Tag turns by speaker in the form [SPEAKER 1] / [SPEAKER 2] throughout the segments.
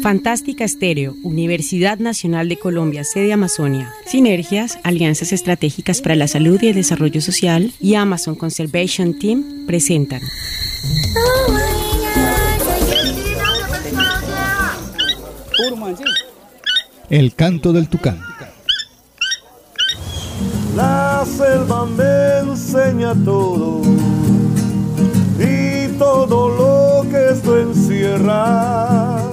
[SPEAKER 1] Fantástica Estéreo, Universidad Nacional de Colombia, sede Amazonia. Sinergias, alianzas estratégicas para la salud y el desarrollo social y Amazon Conservation Team presentan.
[SPEAKER 2] El canto del tucán.
[SPEAKER 3] La selva me enseña todo todo lo que esto encierra.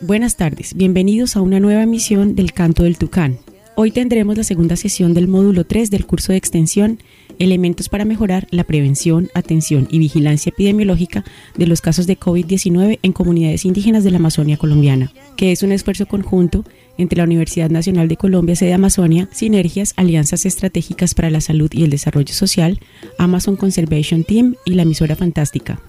[SPEAKER 1] Buenas tardes, bienvenidos a una nueva emisión del Canto del Tucán. Hoy tendremos la segunda sesión del módulo 3 del curso de extensión Elementos para mejorar la prevención, atención y vigilancia epidemiológica de los casos de COVID-19 en comunidades indígenas de la Amazonia colombiana, que es un esfuerzo conjunto entre la Universidad Nacional de Colombia, sede Amazonia, Sinergias, Alianzas Estratégicas para la Salud y el Desarrollo Social, Amazon Conservation Team y la emisora Fantástica.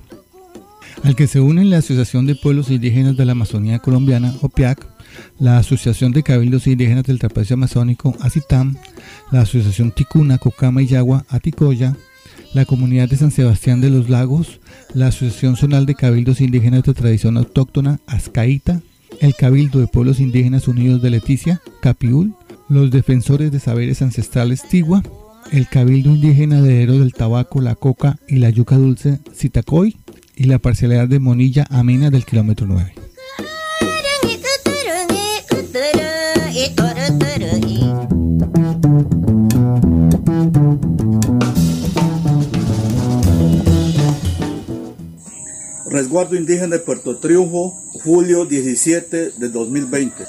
[SPEAKER 2] Al que se unen la Asociación de Pueblos Indígenas de la Amazonía Colombiana, OPIAC, la Asociación de Cabildos Indígenas del Trapecio Amazónico, ACITAM, la Asociación Ticuna, Cocama y Yagua, Aticoya, la Comunidad de San Sebastián de los Lagos, la Asociación Zonal de Cabildos Indígenas de Tradición Autóctona, Azcaíta, el Cabildo de Pueblos Indígenas Unidos de Leticia, Capiul, los Defensores de Saberes Ancestrales Tigua, el Cabildo Indígena de Heredero del Tabaco, la Coca y la Yuca Dulce Citacoy y la parcialidad de Monilla Amina del kilómetro 9.
[SPEAKER 4] Resguardo Indígena de Puerto Triunfo, julio 17 de 2020.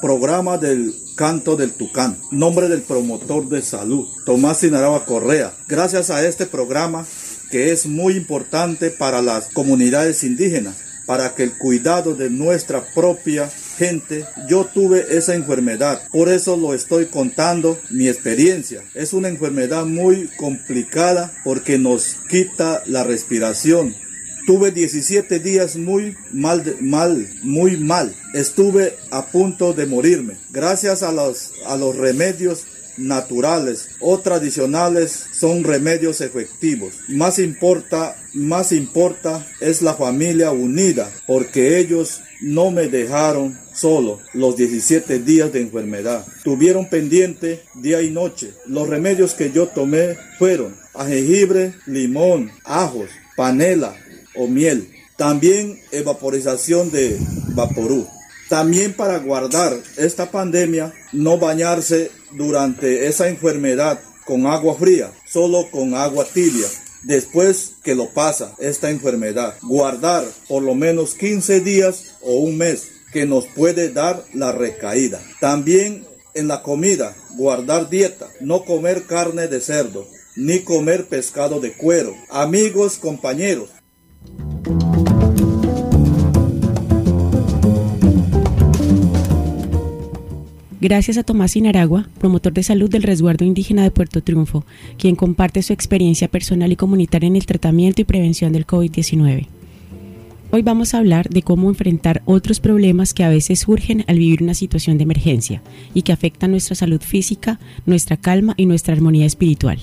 [SPEAKER 4] programa del Canto del Tucán. Nombre del promotor de salud, Tomás Sinaraba Correa. Gracias a este programa, que es muy importante para las comunidades indígenas, para que el cuidado de nuestra propia gente, yo tuve esa enfermedad. Por eso lo estoy contando mi experiencia. Es una enfermedad muy complicada porque nos quita la respiración, Tuve 17 días muy mal, mal, muy mal. Estuve a punto de morirme. Gracias a los, a los remedios naturales o tradicionales son remedios efectivos. Más importa, más importa es la familia unida, porque ellos no me dejaron solo los 17 días de enfermedad. Tuvieron pendiente día y noche. Los remedios que yo tomé fueron a jengibre, limón, ajos, panela, o miel. También evaporización de vaporú. También para guardar esta pandemia, no bañarse durante esa enfermedad con agua fría, solo con agua tibia. Después que lo pasa esta enfermedad, guardar por lo menos 15 días o un mes que nos puede dar la recaída. También en la comida, guardar dieta, no comer carne de cerdo, ni comer pescado de cuero. Amigos, compañeros,
[SPEAKER 1] Gracias a Tomás Inaragua, promotor de salud del resguardo indígena de Puerto Triunfo, quien comparte su experiencia personal y comunitaria en el tratamiento y prevención del COVID-19. Hoy vamos a hablar de cómo enfrentar otros problemas que a veces surgen al vivir una situación de emergencia y que afectan nuestra salud física, nuestra calma y nuestra armonía espiritual.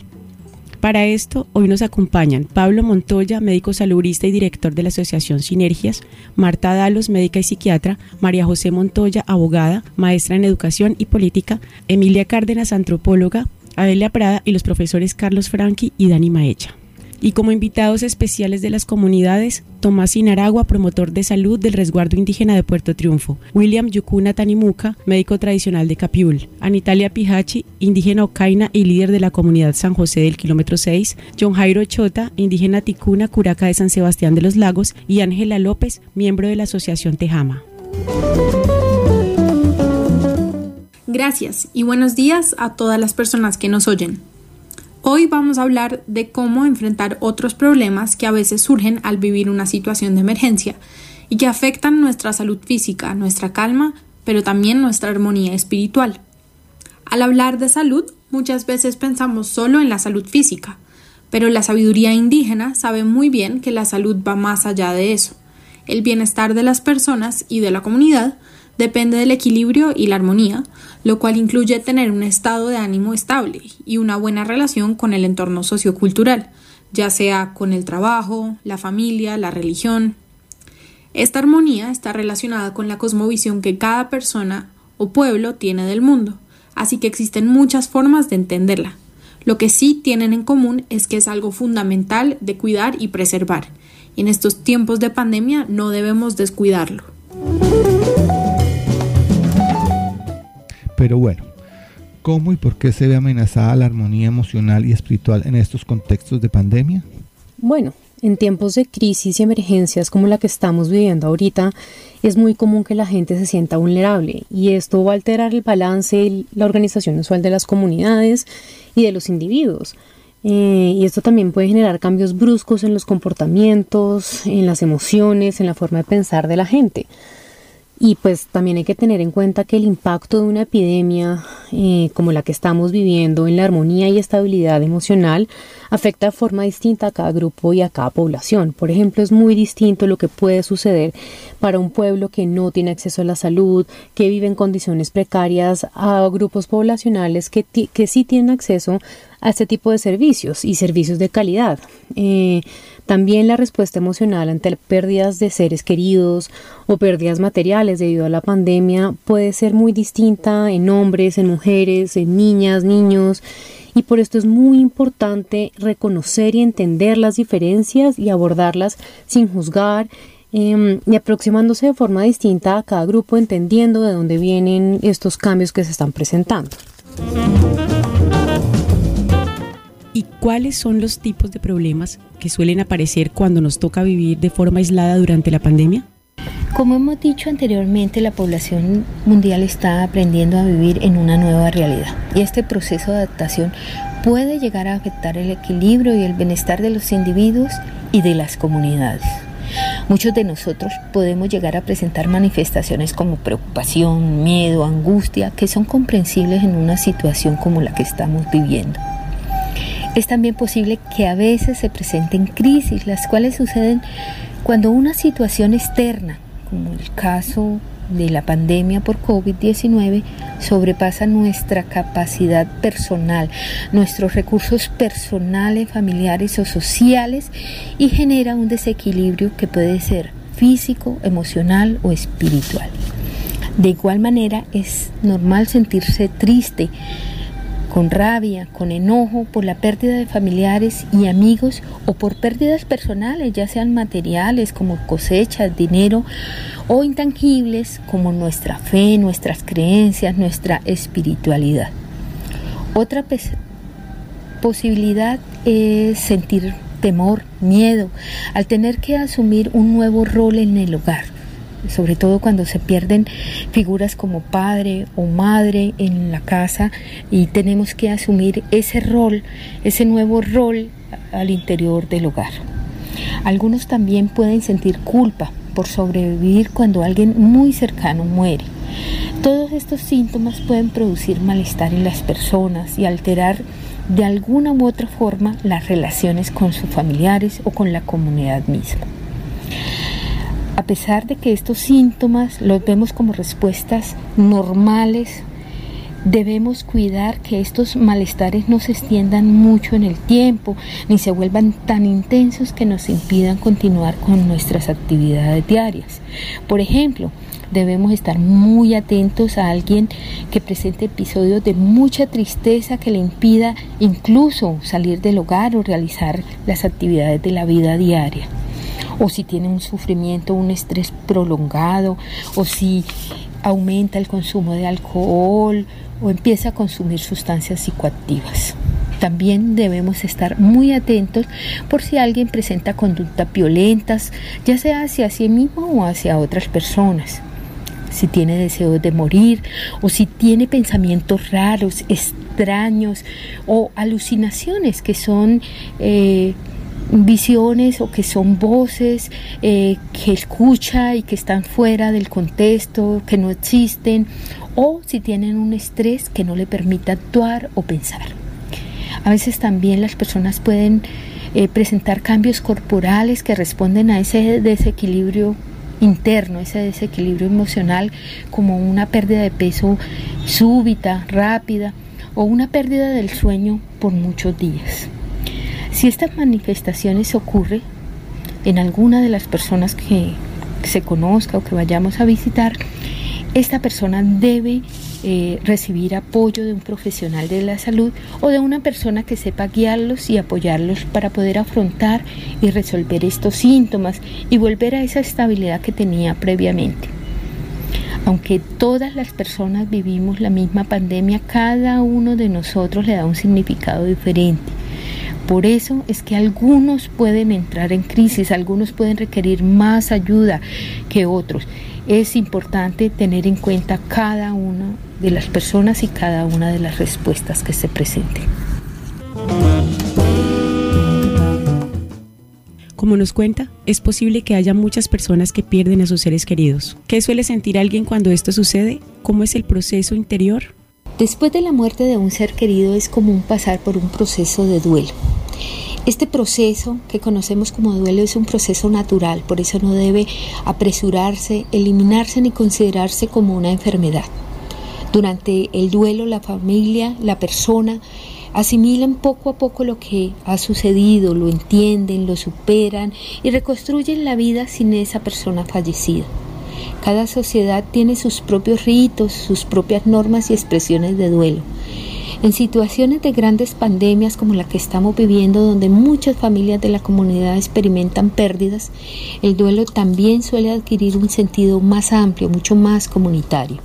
[SPEAKER 1] Para esto, hoy nos acompañan Pablo Montoya, médico salubrista y director de la Asociación Sinergias, Marta Dalos, médica y psiquiatra, María José Montoya, abogada, maestra en educación y política, Emilia Cárdenas, antropóloga, Adelia Prada y los profesores Carlos Franqui y Dani Maecha y como invitados especiales de las comunidades, Tomás Inaragua, promotor de salud del resguardo indígena de Puerto Triunfo, William Yukuna Tanimuca, médico tradicional de Capiul, Anitalia Pijachi, indígena Ocaina y líder de la comunidad San José del kilómetro 6, John Jairo Chota, indígena Ticuna, Curaca de San Sebastián de los Lagos y Ángela López, miembro de la Asociación Tejama.
[SPEAKER 5] Gracias y buenos días a todas las personas que nos oyen. Hoy vamos a hablar de cómo enfrentar otros problemas que a veces surgen al vivir una situación de emergencia y que afectan nuestra salud física, nuestra calma, pero también nuestra armonía espiritual. Al hablar de salud, muchas veces pensamos solo en la salud física, pero la sabiduría indígena sabe muy bien que la salud va más allá de eso. El bienestar de las personas y de la comunidad depende del equilibrio y la armonía, lo cual incluye tener un estado de ánimo estable y una buena relación con el entorno sociocultural, ya sea con el trabajo, la familia, la religión. Esta armonía está relacionada con la cosmovisión que cada persona o pueblo tiene del mundo, así que existen muchas formas de entenderla. Lo que sí tienen en común es que es algo fundamental de cuidar y preservar, y en estos tiempos de pandemia no debemos descuidarlo.
[SPEAKER 2] Pero bueno, ¿cómo y por qué se ve amenazada la armonía emocional y espiritual en estos contextos de pandemia?
[SPEAKER 6] Bueno, en tiempos de crisis y emergencias como la que estamos viviendo ahorita, es muy común que la gente se sienta vulnerable y esto va a alterar el balance y la organización usual de las comunidades y de los individuos. Eh, y esto también puede generar cambios bruscos en los comportamientos, en las emociones, en la forma de pensar de la gente. Y pues también hay que tener en cuenta que el impacto de una epidemia eh, como la que estamos viviendo en la armonía y estabilidad emocional afecta de forma distinta a cada grupo y a cada población. Por ejemplo, es muy distinto lo que puede suceder para un pueblo que no tiene acceso a la salud, que vive en condiciones precarias, a grupos poblacionales que, que sí tienen acceso a este tipo de servicios y servicios de calidad. Eh, también la respuesta emocional ante pérdidas de seres queridos o pérdidas materiales debido a la pandemia puede ser muy distinta en hombres, en mujeres, en niñas, niños y por esto es muy importante reconocer y entender las diferencias y abordarlas sin juzgar em, y aproximándose de forma distinta a cada grupo entendiendo de dónde vienen estos cambios que se están presentando.
[SPEAKER 1] ¿Y cuáles son los tipos de problemas que suelen aparecer cuando nos toca vivir de forma aislada durante la pandemia?
[SPEAKER 7] Como hemos dicho anteriormente, la población mundial está aprendiendo a vivir en una nueva realidad y este proceso de adaptación puede llegar a afectar el equilibrio y el bienestar de los individuos y de las comunidades. Muchos de nosotros podemos llegar a presentar manifestaciones como preocupación, miedo, angustia, que son comprensibles en una situación como la que estamos viviendo. Es también posible que a veces se presenten crisis, las cuales suceden cuando una situación externa, como el caso de la pandemia por COVID-19, sobrepasa nuestra capacidad personal, nuestros recursos personales, familiares o sociales y genera un desequilibrio que puede ser físico, emocional o espiritual. De igual manera es normal sentirse triste, con rabia, con enojo por la pérdida de familiares y amigos o por pérdidas personales, ya sean materiales como cosechas, dinero o intangibles como nuestra fe, nuestras creencias, nuestra espiritualidad. Otra posibilidad es sentir temor, miedo, al tener que asumir un nuevo rol en el hogar sobre todo cuando se pierden figuras como padre o madre en la casa y tenemos que asumir ese rol, ese nuevo rol al interior del hogar. Algunos también pueden sentir culpa por sobrevivir cuando alguien muy cercano muere. Todos estos síntomas pueden producir malestar en las personas y alterar de alguna u otra forma las relaciones con sus familiares o con la comunidad misma. A pesar de que estos síntomas los vemos como respuestas normales, debemos cuidar que estos malestares no se extiendan mucho en el tiempo, ni se vuelvan tan intensos que nos impidan continuar con nuestras actividades diarias. Por ejemplo, debemos estar muy atentos a alguien que presente episodios de mucha tristeza que le impida incluso salir del hogar o realizar las actividades de la vida diaria o si tiene un sufrimiento, un estrés prolongado, o si aumenta el consumo de alcohol o empieza a consumir sustancias psicoactivas. También debemos estar muy atentos por si alguien presenta conductas violentas, ya sea hacia sí mismo o hacia otras personas. Si tiene deseo de morir o si tiene pensamientos raros, extraños o alucinaciones que son eh, visiones o que son voces eh, que escucha y que están fuera del contexto, que no existen, o si tienen un estrés que no le permite actuar o pensar. A veces también las personas pueden eh, presentar cambios corporales que responden a ese desequilibrio interno, ese desequilibrio emocional, como una pérdida de peso súbita, rápida o una pérdida del sueño por muchos días. Si estas manifestaciones ocurren en alguna de las personas que se conozca o que vayamos a visitar, esta persona debe eh, recibir apoyo de un profesional de la salud o de una persona que sepa guiarlos y apoyarlos para poder afrontar y resolver estos síntomas y volver a esa estabilidad que tenía previamente. Aunque todas las personas vivimos la misma pandemia, cada uno de nosotros le da un significado diferente. Por eso es que algunos pueden entrar en crisis, algunos pueden requerir más ayuda que otros. Es importante tener en cuenta cada una de las personas y cada una de las respuestas que se presenten.
[SPEAKER 1] Como nos cuenta, es posible que haya muchas personas que pierden a sus seres queridos. ¿Qué suele sentir alguien cuando esto sucede? ¿Cómo es el proceso interior?
[SPEAKER 7] Después de la muerte de un ser querido es común pasar por un proceso de duelo. Este proceso que conocemos como duelo es un proceso natural, por eso no debe apresurarse, eliminarse ni considerarse como una enfermedad. Durante el duelo la familia, la persona, asimilan poco a poco lo que ha sucedido, lo entienden, lo superan y reconstruyen la vida sin esa persona fallecida. Cada sociedad tiene sus propios ritos, sus propias normas y expresiones de duelo. En situaciones de grandes pandemias como la que estamos viviendo, donde muchas familias de la comunidad experimentan pérdidas, el duelo también suele adquirir un sentido más amplio, mucho más comunitario.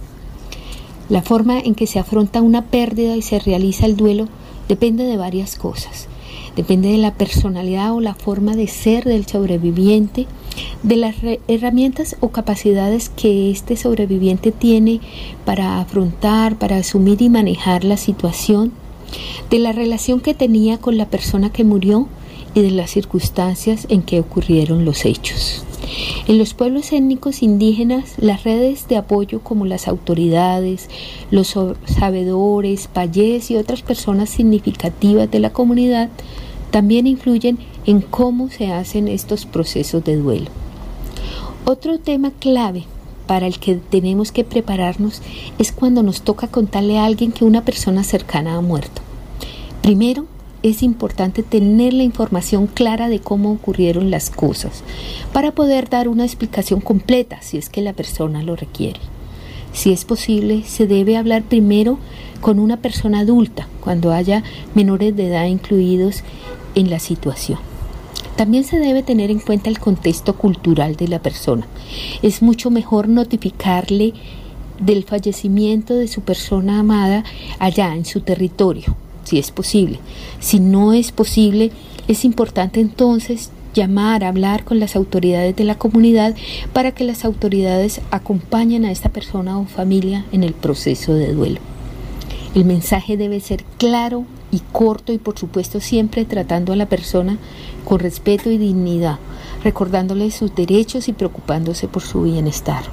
[SPEAKER 7] La forma en que se afronta una pérdida y se realiza el duelo depende de varias cosas. Depende de la personalidad o la forma de ser del sobreviviente, de las herramientas o capacidades que este sobreviviente tiene para afrontar, para asumir y manejar la situación, de la relación que tenía con la persona que murió y de las circunstancias en que ocurrieron los hechos. En los pueblos étnicos indígenas, las redes de apoyo como las autoridades, los sabedores, payés y otras personas significativas de la comunidad también influyen en cómo se hacen estos procesos de duelo. Otro tema clave para el que tenemos que prepararnos es cuando nos toca contarle a alguien que una persona cercana ha muerto. Primero, es importante tener la información clara de cómo ocurrieron las cosas para poder dar una explicación completa si es que la persona lo requiere. Si es posible, se debe hablar primero con una persona adulta cuando haya menores de edad incluidos en la situación. También se debe tener en cuenta el contexto cultural de la persona. Es mucho mejor notificarle del fallecimiento de su persona amada allá en su territorio, si es posible. Si no es posible, es importante entonces llamar, hablar con las autoridades de la comunidad para que las autoridades acompañen a esta persona o familia en el proceso de duelo. El mensaje debe ser claro y corto y por supuesto siempre tratando a la persona con respeto y dignidad, recordándole sus derechos y preocupándose por su bienestar.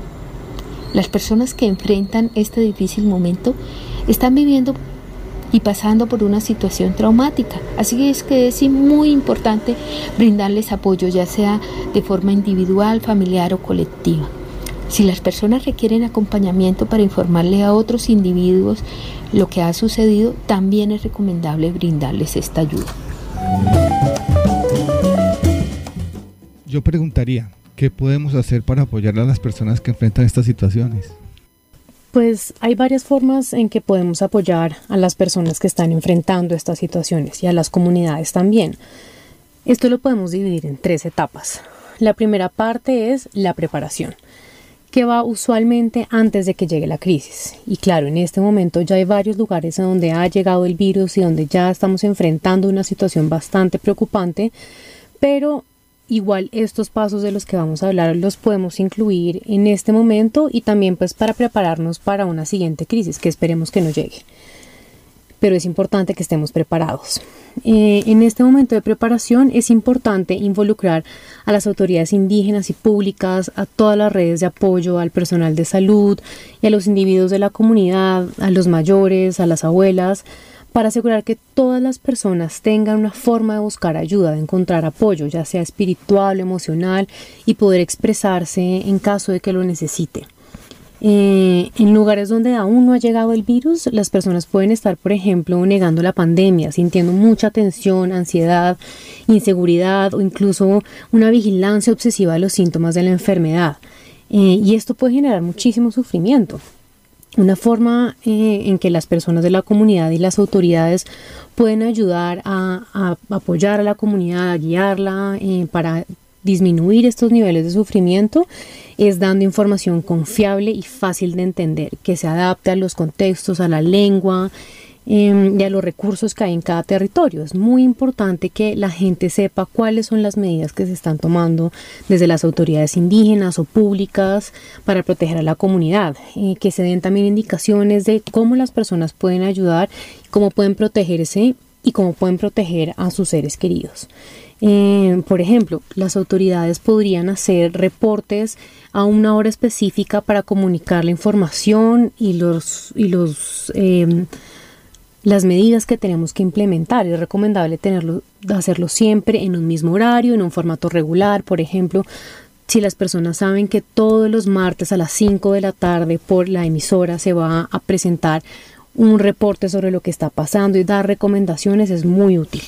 [SPEAKER 7] Las personas que enfrentan este difícil momento están viviendo y pasando por una situación traumática. Así es que es muy importante brindarles apoyo, ya sea de forma individual, familiar o colectiva. Si las personas requieren acompañamiento para informarle a otros individuos lo que ha sucedido, también es recomendable brindarles esta ayuda.
[SPEAKER 2] Yo preguntaría, ¿qué podemos hacer para apoyar a las personas que enfrentan estas situaciones?
[SPEAKER 6] Pues hay varias formas en que podemos apoyar a las personas que están enfrentando estas situaciones y a las comunidades también. Esto lo podemos dividir en tres etapas. La primera parte es la preparación, que va usualmente antes de que llegue la crisis. Y claro, en este momento ya hay varios lugares en donde ha llegado el virus y donde ya estamos enfrentando una situación bastante preocupante, pero Igual estos pasos de los que vamos a hablar los podemos incluir en este momento y también pues para prepararnos para una siguiente crisis que esperemos que no llegue. Pero es importante que estemos preparados. Eh, en este momento de preparación es importante involucrar a las autoridades indígenas y públicas, a todas las redes de apoyo, al personal de salud y a los individuos de la comunidad, a los mayores, a las abuelas, para asegurar que todas las personas tengan una forma de buscar ayuda, de encontrar apoyo, ya sea espiritual, emocional, y poder expresarse en caso de que lo necesite. Eh, en lugares donde aún no ha llegado el virus, las personas pueden estar, por ejemplo, negando la pandemia, sintiendo mucha tensión, ansiedad, inseguridad o incluso una vigilancia obsesiva de los síntomas de la enfermedad. Eh, y esto puede generar muchísimo sufrimiento. Una forma eh, en que las personas de la comunidad y las autoridades pueden ayudar a, apoyar a la comunidad, a guiarla para disminuir estos niveles de sufrimiento es dando información confiable y fácil de entender, que se adapte a los contextos, a la lengua, Em, y a los recursos que hay en cada territorio. Es muy importante que la gente sepa cuáles son las medidas que se están tomando desde las autoridades indígenas o públicas para proteger a la comunidad, y que se den también indicaciones de cómo las personas pueden ayudar, cómo pueden protegerse y cómo pueden proteger a sus seres queridos. Em, por ejemplo, las autoridades podrían hacer reportes a una hora específica para comunicar la información y los, y los eh, las medidas que tenemos que implementar. Es recomendable tenerlo, hacerlo siempre en un mismo horario, en un formato regular, por ejemplo. Si las personas saben que todos los martes a las 5 de la tarde por la emisora se va a presentar un reporte sobre lo que está pasando y dar recomendaciones es muy útil.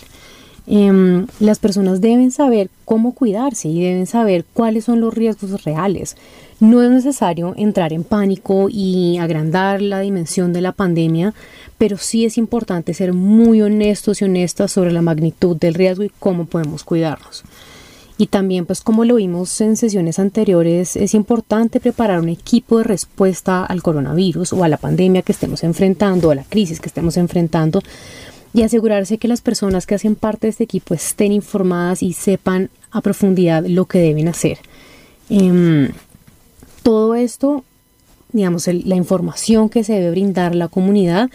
[SPEAKER 6] Em, las personas deben saber cómo cuidarse y deben saber cuáles son los riesgos reales. No es necesario entrar en pánico y agrandar la dimensión de la pandemia, pero sí es importante ser muy honestos y honestas sobre la magnitud del riesgo y cómo podemos cuidarnos. Y también, pues como lo vimos en sesiones anteriores, es importante preparar un equipo de respuesta al coronavirus o a la pandemia que estemos enfrentando, a la crisis que estemos enfrentando, y asegurarse que las personas que hacen parte de este equipo estén informadas y sepan a profundidad lo que deben hacer. Em, todo esto, digamos, la información que se debe brindar la comunidad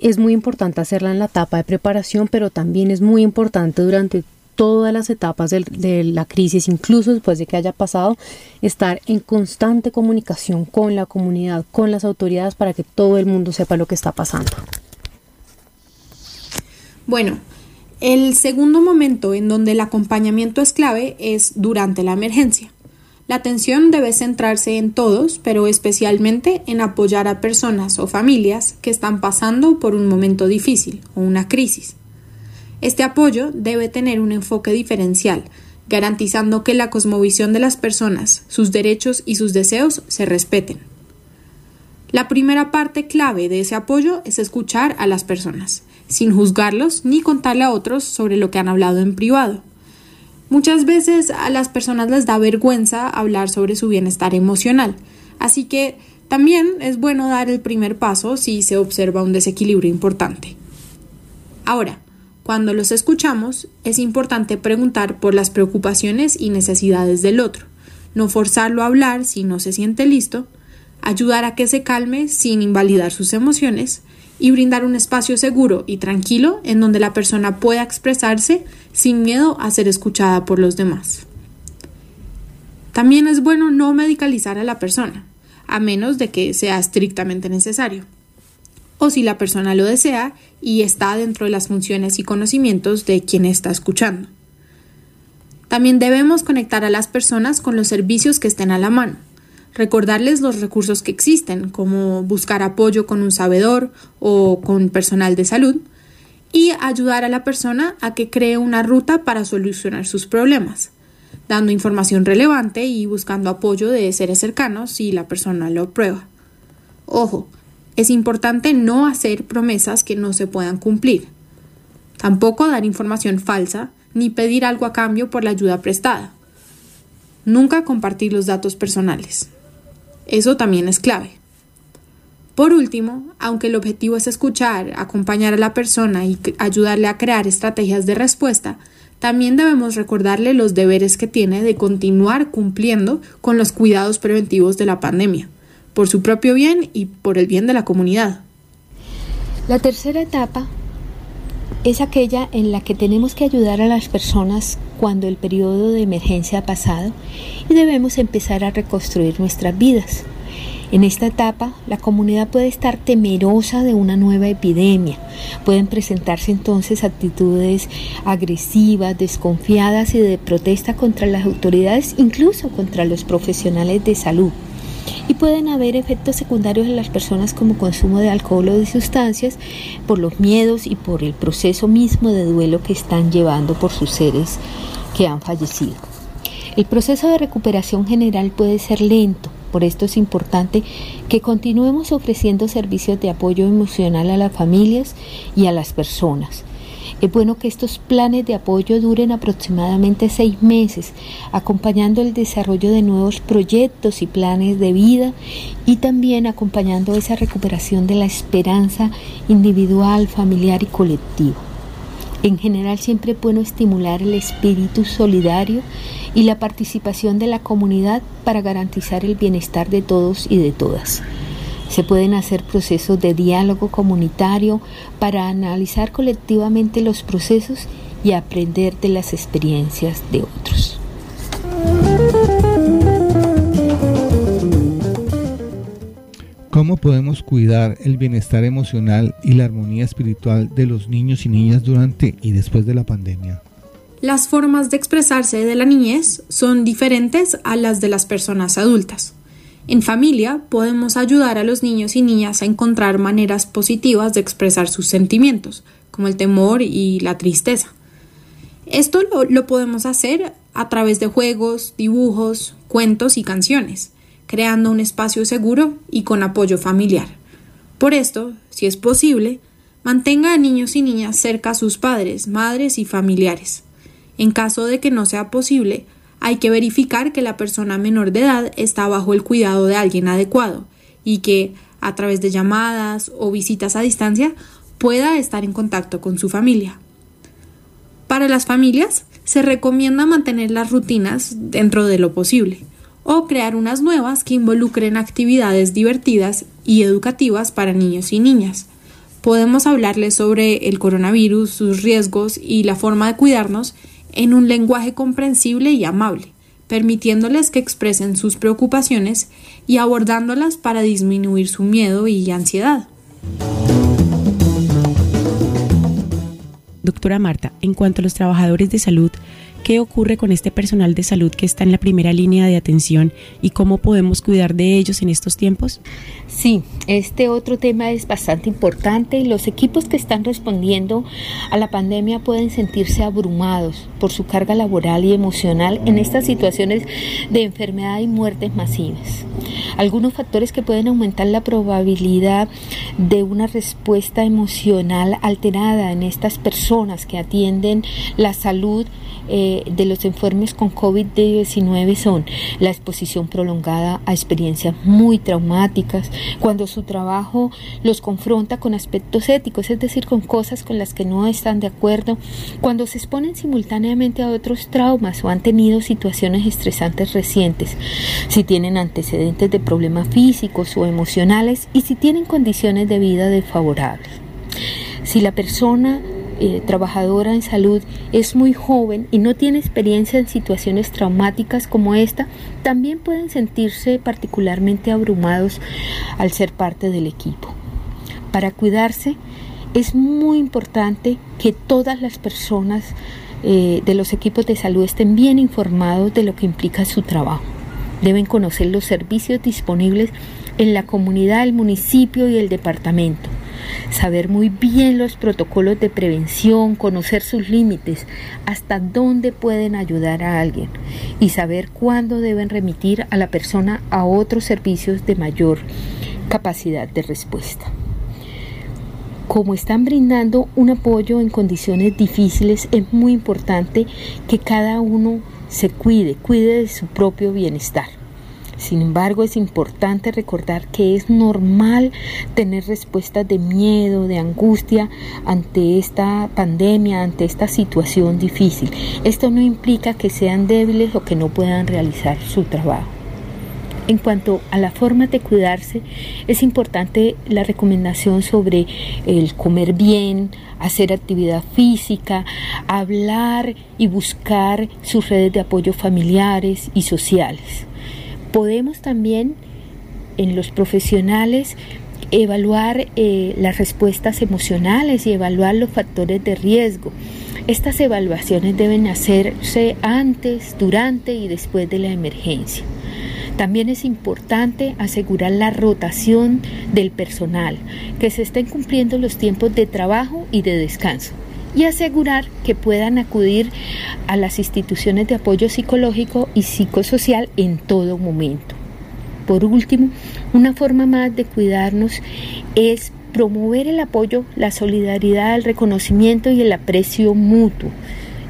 [SPEAKER 6] es muy importante hacerla en la etapa de preparación, pero también es muy importante durante todas las etapas de, la crisis, incluso después de que haya pasado, estar en constante comunicación con la comunidad, con las autoridades, para que todo el mundo sepa lo que está pasando.
[SPEAKER 5] Bueno, el segundo momento en donde el acompañamiento es clave es durante la emergencia. La atención debe centrarse en todos, pero especialmente en apoyar a personas o familias que están pasando por un momento difícil o una crisis. Este apoyo debe tener un enfoque diferencial, garantizando que la cosmovisión de las personas, sus derechos y sus deseos se respeten. La primera parte clave de ese apoyo es escuchar a las personas sin juzgarlos ni contarle a otros sobre lo que han hablado en privado. Muchas veces a las personas les da vergüenza hablar sobre su bienestar emocional, así que también es bueno dar el primer paso si se observa un desequilibrio importante. Ahora, cuando los escuchamos, es importante preguntar por las preocupaciones y necesidades del otro, no forzarlo a hablar si no se siente listo, ayudar a que se calme sin invalidar sus emociones y brindar un espacio seguro y tranquilo en donde la persona pueda expresarse sin miedo a ser escuchada por los demás. También es bueno no medicalizar a la persona, a menos de que sea estrictamente necesario, o si la persona lo desea y está dentro de las funciones y conocimientos de quien está escuchando. También debemos conectar a las personas con los servicios que estén a la mano recordarles los recursos que existen, como buscar apoyo con un sabedor o con personal de salud, y ayudar a la persona a que cree una ruta para solucionar sus problemas, dando información relevante y buscando apoyo de seres cercanos si la persona lo prueba. Ojo, es importante no hacer promesas que no se puedan cumplir. Tampoco dar información falsa ni pedir algo a cambio por la ayuda prestada. Nunca compartir los datos personales. Eso también es clave. Por último, aunque el objetivo es escuchar, acompañar a la persona y ayudarle a crear estrategias de respuesta, también debemos recordarle los deberes que tiene de continuar cumpliendo con los cuidados preventivos de la pandemia, por su propio bien y por el bien de la comunidad.
[SPEAKER 7] La tercera etapa es aquella en la que tenemos que ayudar a las personas cuando el periodo de emergencia ha pasado y debemos empezar a reconstruir nuestras vidas. En esta etapa, la comunidad puede estar temerosa de una nueva epidemia. Pueden presentarse entonces actitudes agresivas, desconfiadas y de protesta contra las autoridades, incluso contra los profesionales de salud. Y pueden haber efectos secundarios en las personas como consumo de alcohol o de sustancias por los miedos y por el proceso mismo de duelo que están llevando por sus seres que han fallecido. El proceso de recuperación general puede ser lento, por esto es importante que continuemos ofreciendo servicios de apoyo emocional a las familias y a las personas. Es bueno que estos planes de apoyo duren aproximadamente seis meses, acompañando el desarrollo de nuevos proyectos y planes de vida y también acompañando esa recuperación de la esperanza individual, familiar y colectiva. En general siempre es bueno estimular el espíritu solidario y la participación de la comunidad para garantizar el bienestar de todos y de todas. Se pueden hacer procesos de diálogo comunitario para analizar colectivamente los procesos y aprender de las experiencias de otros.
[SPEAKER 2] ¿Cómo podemos cuidar el bienestar emocional y la armonía espiritual de los niños y niñas durante y después de la pandemia?
[SPEAKER 5] Las formas de expresarse de la niñez son diferentes a las de las personas adultas. En familia podemos ayudar a los niños y niñas a encontrar maneras positivas de expresar sus sentimientos, como el temor y la tristeza. Esto lo, podemos hacer a través de juegos, dibujos, cuentos y canciones creando un espacio seguro y con apoyo familiar. Por esto, si es posible, mantenga a niños y niñas cerca a sus padres, madres y familiares. En caso de que no sea posible, hay que verificar que la persona menor de edad está bajo el cuidado de alguien adecuado y que, a través de llamadas o visitas a distancia, pueda estar en contacto con su familia. Para las familias, se recomienda mantener las rutinas dentro de lo posible o crear unas nuevas que involucren actividades divertidas y educativas para niños y niñas. Podemos hablarles sobre el coronavirus, sus riesgos y la forma de cuidarnos en un lenguaje comprensible y amable, permitiéndoles que expresen sus preocupaciones y abordándolas para disminuir su miedo y ansiedad.
[SPEAKER 1] Doctora Marta, en cuanto a los trabajadores de salud, ¿Qué ocurre con este personal de salud que está en la primera línea de atención y cómo podemos cuidar de ellos en estos tiempos?
[SPEAKER 7] Sí, este otro tema es bastante importante. Los equipos que están respondiendo a la pandemia pueden sentirse abrumados por su carga laboral y emocional en estas situaciones de enfermedad y muertes masivas. Algunos factores que pueden aumentar la probabilidad de una respuesta emocional alterada en estas personas que atienden la salud eh, de los enfermos con COVID-19 son la exposición prolongada a experiencias muy traumáticas, cuando su trabajo los confronta con aspectos éticos, es decir, con cosas con las que no están de acuerdo, cuando se exponen simultáneamente a otros traumas o han tenido situaciones estresantes recientes, si tienen antecedentes de problemas físicos o emocionales y si tienen condiciones de vida desfavorables. Si la persona eh, trabajadora en salud es muy joven y no tiene experiencia en situaciones traumáticas como esta, también pueden sentirse particularmente abrumados al ser parte del equipo. Para cuidarse es muy importante que todas las personas eh, de los equipos de salud estén bien informados de lo que implica su trabajo. Deben conocer los servicios disponibles en la comunidad, el municipio y el departamento saber muy bien los protocolos de prevención, conocer sus límites, hasta dónde pueden ayudar a alguien y saber cuándo deben remitir a la persona a otros servicios de mayor capacidad de respuesta. Como están brindando un apoyo en condiciones difíciles, es muy importante que cada uno se cuide, cuide de su propio bienestar. Sin embargo, es importante recordar que es normal tener respuestas de miedo, de angustia ante esta pandemia, ante esta situación difícil. Esto no implica que sean débiles o que no puedan realizar su trabajo. En cuanto a la forma de cuidarse, es importante la recomendación sobre el comer bien, hacer actividad física, hablar y buscar sus redes de apoyo familiares y sociales podemos también en los profesionales evaluar eh, las respuestas emocionales y evaluar los factores de riesgo. Estas evaluaciones deben hacerse antes, durante y después de la emergencia. También es importante asegurar la rotación del personal, que se estén cumpliendo los tiempos de trabajo y de descanso y asegurar que puedan acudir a las instituciones de apoyo psicológico y psicosocial en todo momento. Por último, una forma más de cuidarnos es promover el apoyo, la solidaridad, el reconocimiento y el aprecio mutuo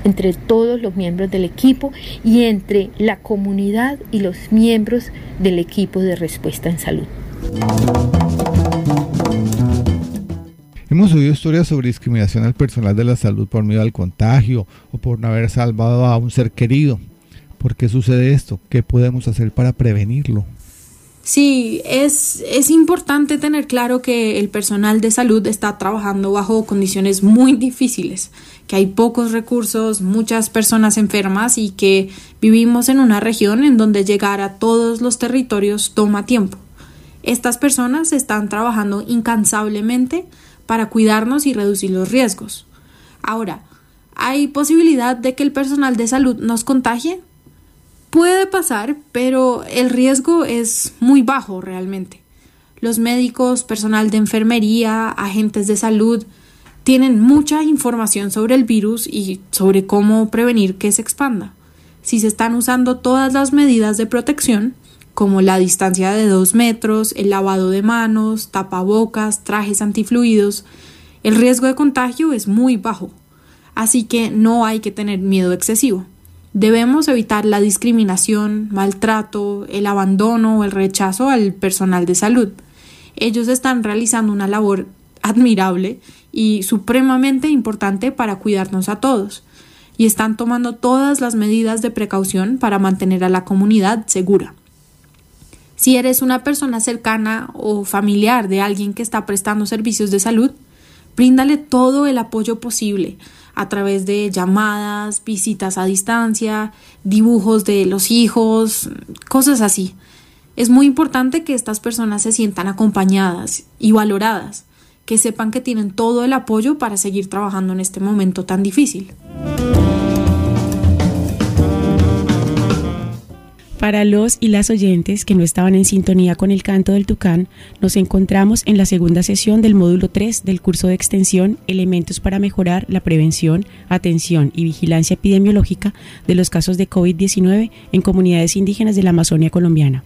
[SPEAKER 7] entre todos los miembros del equipo y entre la comunidad y los miembros del equipo de respuesta en salud.
[SPEAKER 2] Hemos oído historias sobre discriminación al personal de la salud por miedo al contagio o por no haber salvado a un ser querido. ¿Por qué sucede esto? ¿Qué podemos hacer para prevenirlo?
[SPEAKER 5] Sí, es, es importante tener claro que el personal de salud está trabajando bajo condiciones muy difíciles, que hay pocos recursos, muchas personas enfermas y que vivimos en una región en donde llegar a todos los territorios toma tiempo. Estas personas están trabajando incansablemente para cuidarnos y reducir los riesgos. Ahora, ¿hay posibilidad de que el personal de salud nos contagie? Puede pasar, pero el riesgo es muy bajo realmente. Los médicos, personal de enfermería, agentes de salud tienen mucha información sobre el virus y sobre cómo prevenir que se expanda. Si se están usando todas las medidas de protección, como la distancia de dos metros, el lavado de manos, tapabocas, trajes antifluidos, el riesgo de contagio es muy bajo. Así que no hay que tener miedo excesivo. Debemos evitar la discriminación, maltrato, el abandono o el rechazo al personal de salud. Ellos están realizando una labor admirable y supremamente importante para cuidarnos a todos, y están tomando todas las medidas de precaución para mantener a la comunidad segura. Si eres una persona cercana o familiar de alguien que está prestando servicios de salud, bríndale todo el apoyo posible a través de llamadas, visitas a distancia, dibujos de los hijos, cosas así. Es muy importante que estas personas se sientan acompañadas y valoradas, que sepan que tienen todo el apoyo para seguir trabajando en este momento tan difícil.
[SPEAKER 1] Para los y las oyentes que no estaban en sintonía con el canto del tucán, nos encontramos en la segunda sesión del módulo 3 del curso de extensión Elementos para mejorar la prevención, atención y vigilancia epidemiológica de los casos de COVID-19 en comunidades indígenas de la Amazonia colombiana.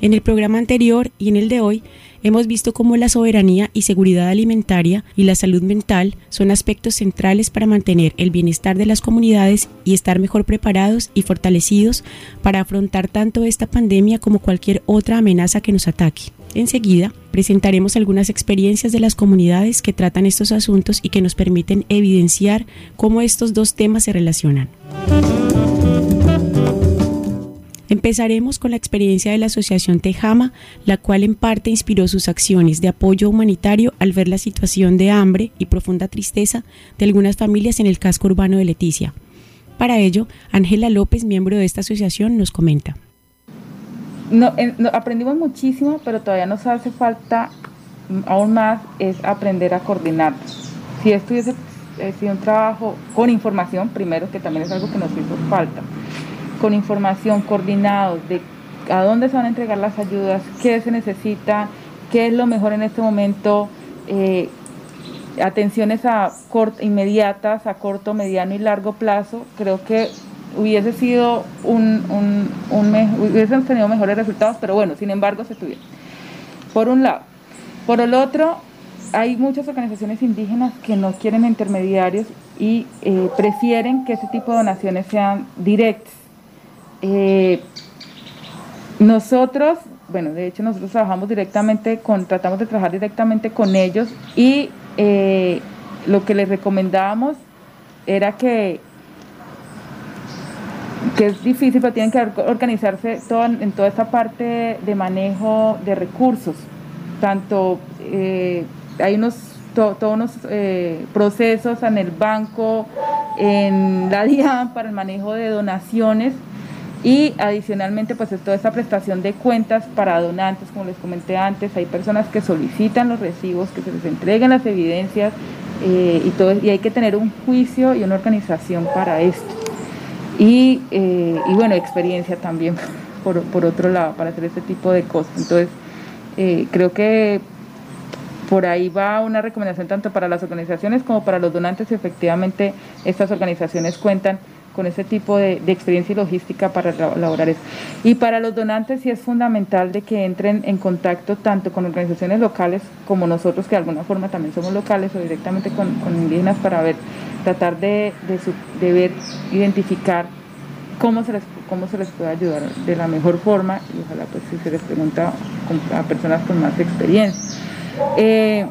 [SPEAKER 1] En el programa anterior y en el de hoy hemos visto cómo la soberanía y seguridad alimentaria y la salud mental son aspectos centrales para mantener el bienestar de las comunidades y estar mejor preparados y fortalecidos para afrontar tanto esta pandemia como cualquier otra amenaza que nos ataque. Enseguida, presentaremos algunas experiencias de las comunidades que tratan estos asuntos y que nos permiten evidenciar cómo estos dos temas se relacionan. Empezaremos con la experiencia de la Asociación Tejama, la cual en parte inspiró sus acciones de apoyo humanitario al ver la situación de hambre y profunda tristeza de algunas familias en el casco urbano de Leticia. Para ello, Ángela López, miembro de esta asociación, nos comenta.
[SPEAKER 8] No, aprendimos muchísimo, pero todavía nos hace falta mm, aún más es aprender a coordinar. Si esto hubiese sido un trabajo con información, primero, que también es algo que nos hizo falta con información coordinados de a dónde se van a entregar las ayudas, qué se necesita, qué es lo mejor en este momento, eh, atenciones a inmediatas, a corto, mediano y largo plazo, creo que hubiese sido un, un, tenido mejores resultados, pero bueno, sin embargo se tuvieron. Por un lado. Por el otro, hay muchas organizaciones indígenas que no quieren intermediarios y eh, prefieren que ese tipo de donaciones sean directas eh, nosotros, bueno, de hecho nosotros trabajamos directamente con, tratamos de trabajar directamente con ellos y eh, lo que les recomendábamos era que que es difícil, pero tienen que organizarse en toda esta parte de manejo de recursos. Tanto eh, hay unos todos unos procesos en el banco, en la DIAN para el manejo de donaciones Y adicionalmente, pues es toda esta prestación de cuentas para donantes, como les comenté antes, hay personas que solicitan los recibos, que se les entreguen las evidencias eh, y, todo, y hay que tener un juicio y una organización para esto. Y, eh, y bueno, experiencia también, por, por, otro lado, para hacer este tipo de cosas. Entonces, eh, creo que por ahí va una recomendación tanto para las organizaciones como para los donantes. Efectivamente, estas organizaciones cuentan con ese tipo de, experiencia y logística para elaborar eso. Y para los donantes sí es fundamental de que entren en contacto tanto con organizaciones locales como nosotros, que de alguna forma también somos locales, o directamente con, indígenas para ver, tratar de, de, ver, identificar cómo se les cómo se les puede ayudar de la mejor forma y ojalá pues si se les pregunta a personas con más experiencia. Eh,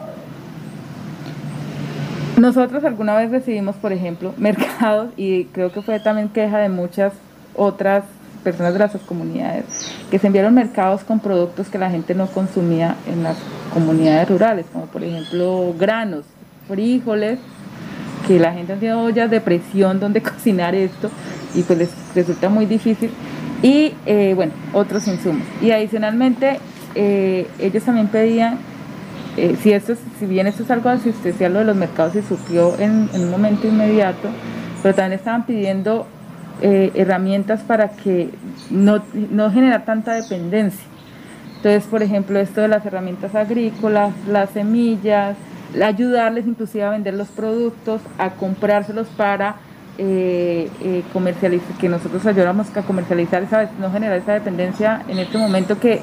[SPEAKER 8] nosotros alguna vez recibimos, por ejemplo, mercados y creo que fue también queja de muchas otras personas de las comunidades que se enviaron mercados con productos que la gente no consumía en las comunidades rurales, como por ejemplo granos, frijoles, que la gente tiene ollas de presión donde cocinar esto y pues les resulta muy difícil y eh, bueno, otros insumos. Y adicionalmente eh, ellos también pedían eh, si, esto si bien esto es algo asistencial, lo de los mercados se suplió en, un momento inmediato, pero también estaban pidiendo eh, herramientas para que no, no generar tanta dependencia. Entonces, por ejemplo, esto de las herramientas agrícolas, las semillas, ayudarles inclusive a vender los productos, a comprárselos para eh, comercializar, que nosotros ayudáramos a comercializar, no generar esa dependencia en este momento que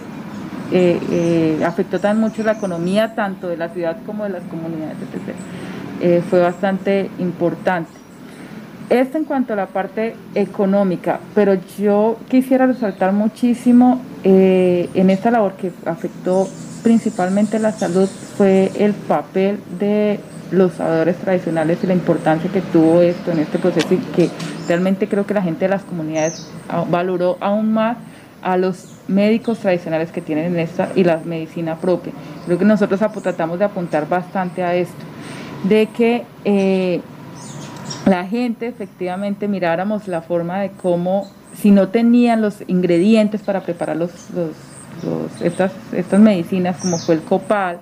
[SPEAKER 8] eh, eh, afectó tan mucho la economía tanto de la ciudad como de las comunidades, etc. Eh, fue bastante importante. Esto en cuanto a la parte económica, pero yo quisiera resaltar muchísimo en esta labor que afectó principalmente la salud fue el papel de los sabedores tradicionales y la importancia que tuvo esto en este proceso y que realmente creo que la gente de las comunidades valoró aún más a los médicos tradicionales que tienen en esta y la medicina propia. Creo que nosotros tratamos de apuntar bastante a esto, de que eh, la gente efectivamente miráramos la forma de cómo, si no tenían los ingredientes para preparar los, estas, estas medicinas, como fue el copal,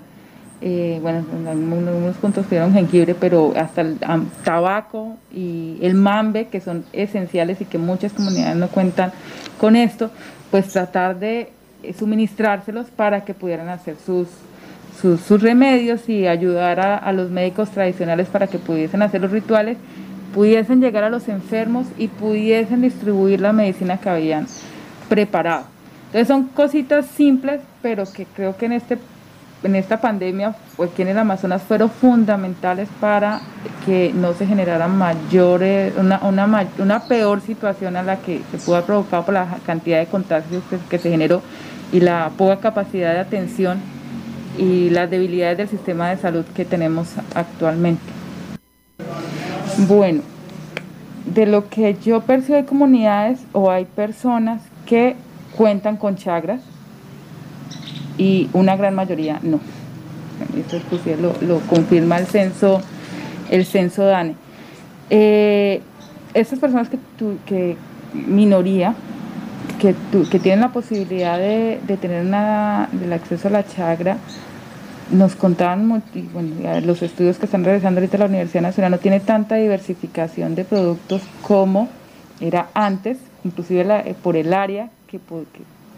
[SPEAKER 8] eh, bueno, en algunos puntos tuvieron jengibre, pero hasta el tabaco y el mambe, que son esenciales y que muchas comunidades no cuentan con esto, pues tratar de suministrárselos para que pudieran hacer sus, sus, remedios y ayudar a, los médicos tradicionales para que pudiesen hacer los rituales, pudiesen llegar a los enfermos y pudiesen distribuir la medicina que habían preparado. Entonces son cositas simples, pero que creo que en este en esta pandemia, pues en el Amazonas fueron fundamentales para que no se generara mayores, una, una, una peor situación a la que se pudo haber provocado por la cantidad de contagios que, se generó y la poca capacidad de atención y las debilidades del sistema de salud que tenemos actualmente. Bueno, de lo que yo percibo hay comunidades o hay personas que cuentan con chagras, y una gran mayoría no. Esto lo, lo confirma el censo, el censo DANE. Eh, estas personas que, que minoría, que, que tienen la posibilidad de, tener una, del acceso a la chagra, nos contaban, bueno, los estudios que están realizando ahorita la Universidad Nacional no tiene tanta diversificación de productos como era antes, inclusive eh, por el área que,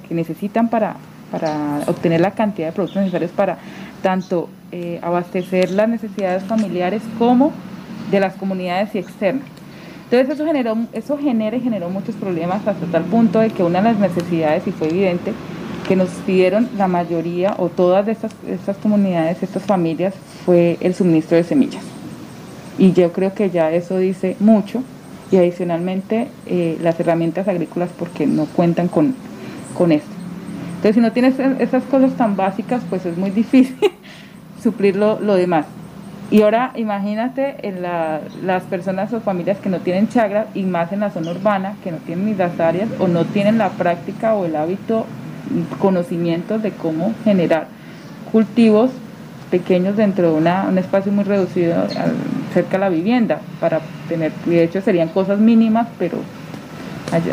[SPEAKER 8] que necesitan para, para obtener la cantidad de productos necesarios para tanto eh, abastecer las necesidades familiares como de las comunidades y externas. Entonces eso, generó, eso genera y generó muchos problemas hasta tal punto de que una de las necesidades, y fue evidente, que nos pidieron la mayoría o todas estas, estas comunidades, estas familias, fue el suministro de semillas. Y yo creo que ya eso dice mucho y adicionalmente eh, las herramientas agrícolas porque no cuentan con, con esto. Entonces, si no tienes e-, esas cosas tan básicas, pues es muy difícil suplir lo, demás. Y ahora imagínate en las personas o familias que no tienen chagra y más en la zona urbana, que no tienen ni las áreas o no tienen la práctica o el hábito, conocimientos de cómo generar cultivos pequeños dentro de un espacio muy reducido cerca de la vivienda para tener, de hecho serían cosas mínimas, pero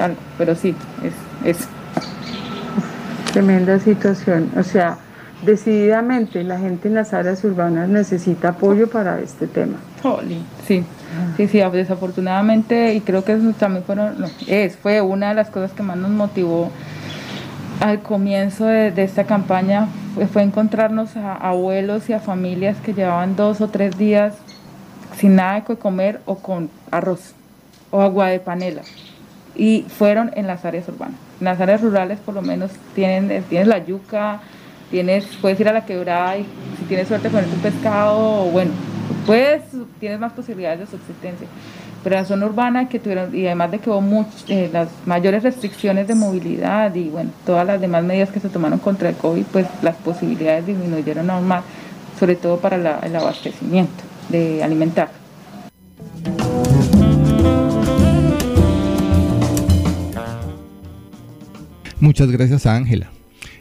[SPEAKER 8] algo, pero sí, es eso.
[SPEAKER 9] Tremenda situación, o sea, decididamente la gente en las áreas urbanas necesita apoyo para este tema.
[SPEAKER 8] Sí, sí, sí, desafortunadamente, y creo que eso también fueron, es, fue una de las cosas que más nos motivó al comienzo de, esta campaña, fue, encontrarnos a abuelos y a familias que llevaban dos o tres días sin nada de comer o con arroz o agua de panela. Y fueron en las áreas urbanas. En las áreas rurales por lo menos tienen, tienes la yuca, tienes, puedes ir a la quebrada y si tienes suerte poner tu pescado, bueno, puedes, tienes más posibilidades de subsistencia. Pero la zona urbana que tuvieron, y además de que hubo eh, las mayores restricciones de movilidad y bueno, todas las demás medidas que se tomaron contra el COVID, pues las posibilidades disminuyeron aún más, sobre todo para el abastecimiento de alimentar.
[SPEAKER 2] Muchas gracias a Ángela.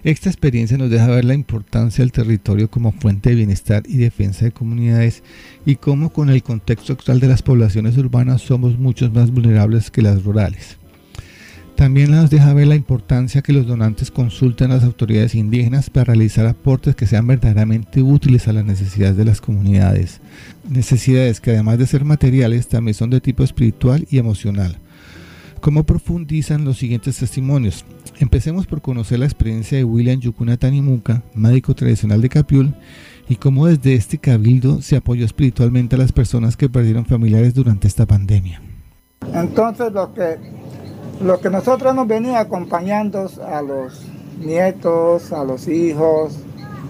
[SPEAKER 2] Esta experiencia nos deja ver la importancia del territorio como fuente de bienestar y defensa de comunidades y cómo con el contexto actual de las poblaciones urbanas somos muchos más vulnerables que las rurales. También nos deja ver la importancia que los donantes consulten a las autoridades indígenas para realizar aportes que sean verdaderamente útiles a las necesidades de las comunidades. Necesidades que además de ser materiales también son de tipo espiritual y emocional ¿Cómo profundizan los siguientes testimonios? Empecemos por conocer la experiencia de William Yukuna Tanimuka, médico tradicional de Capiul, y cómo desde este cabildo se apoyó espiritualmente a las personas que perdieron familiares durante esta pandemia.
[SPEAKER 10] Entonces lo que, lo que nosotros nos venía acompañando a los nietos, a los hijos,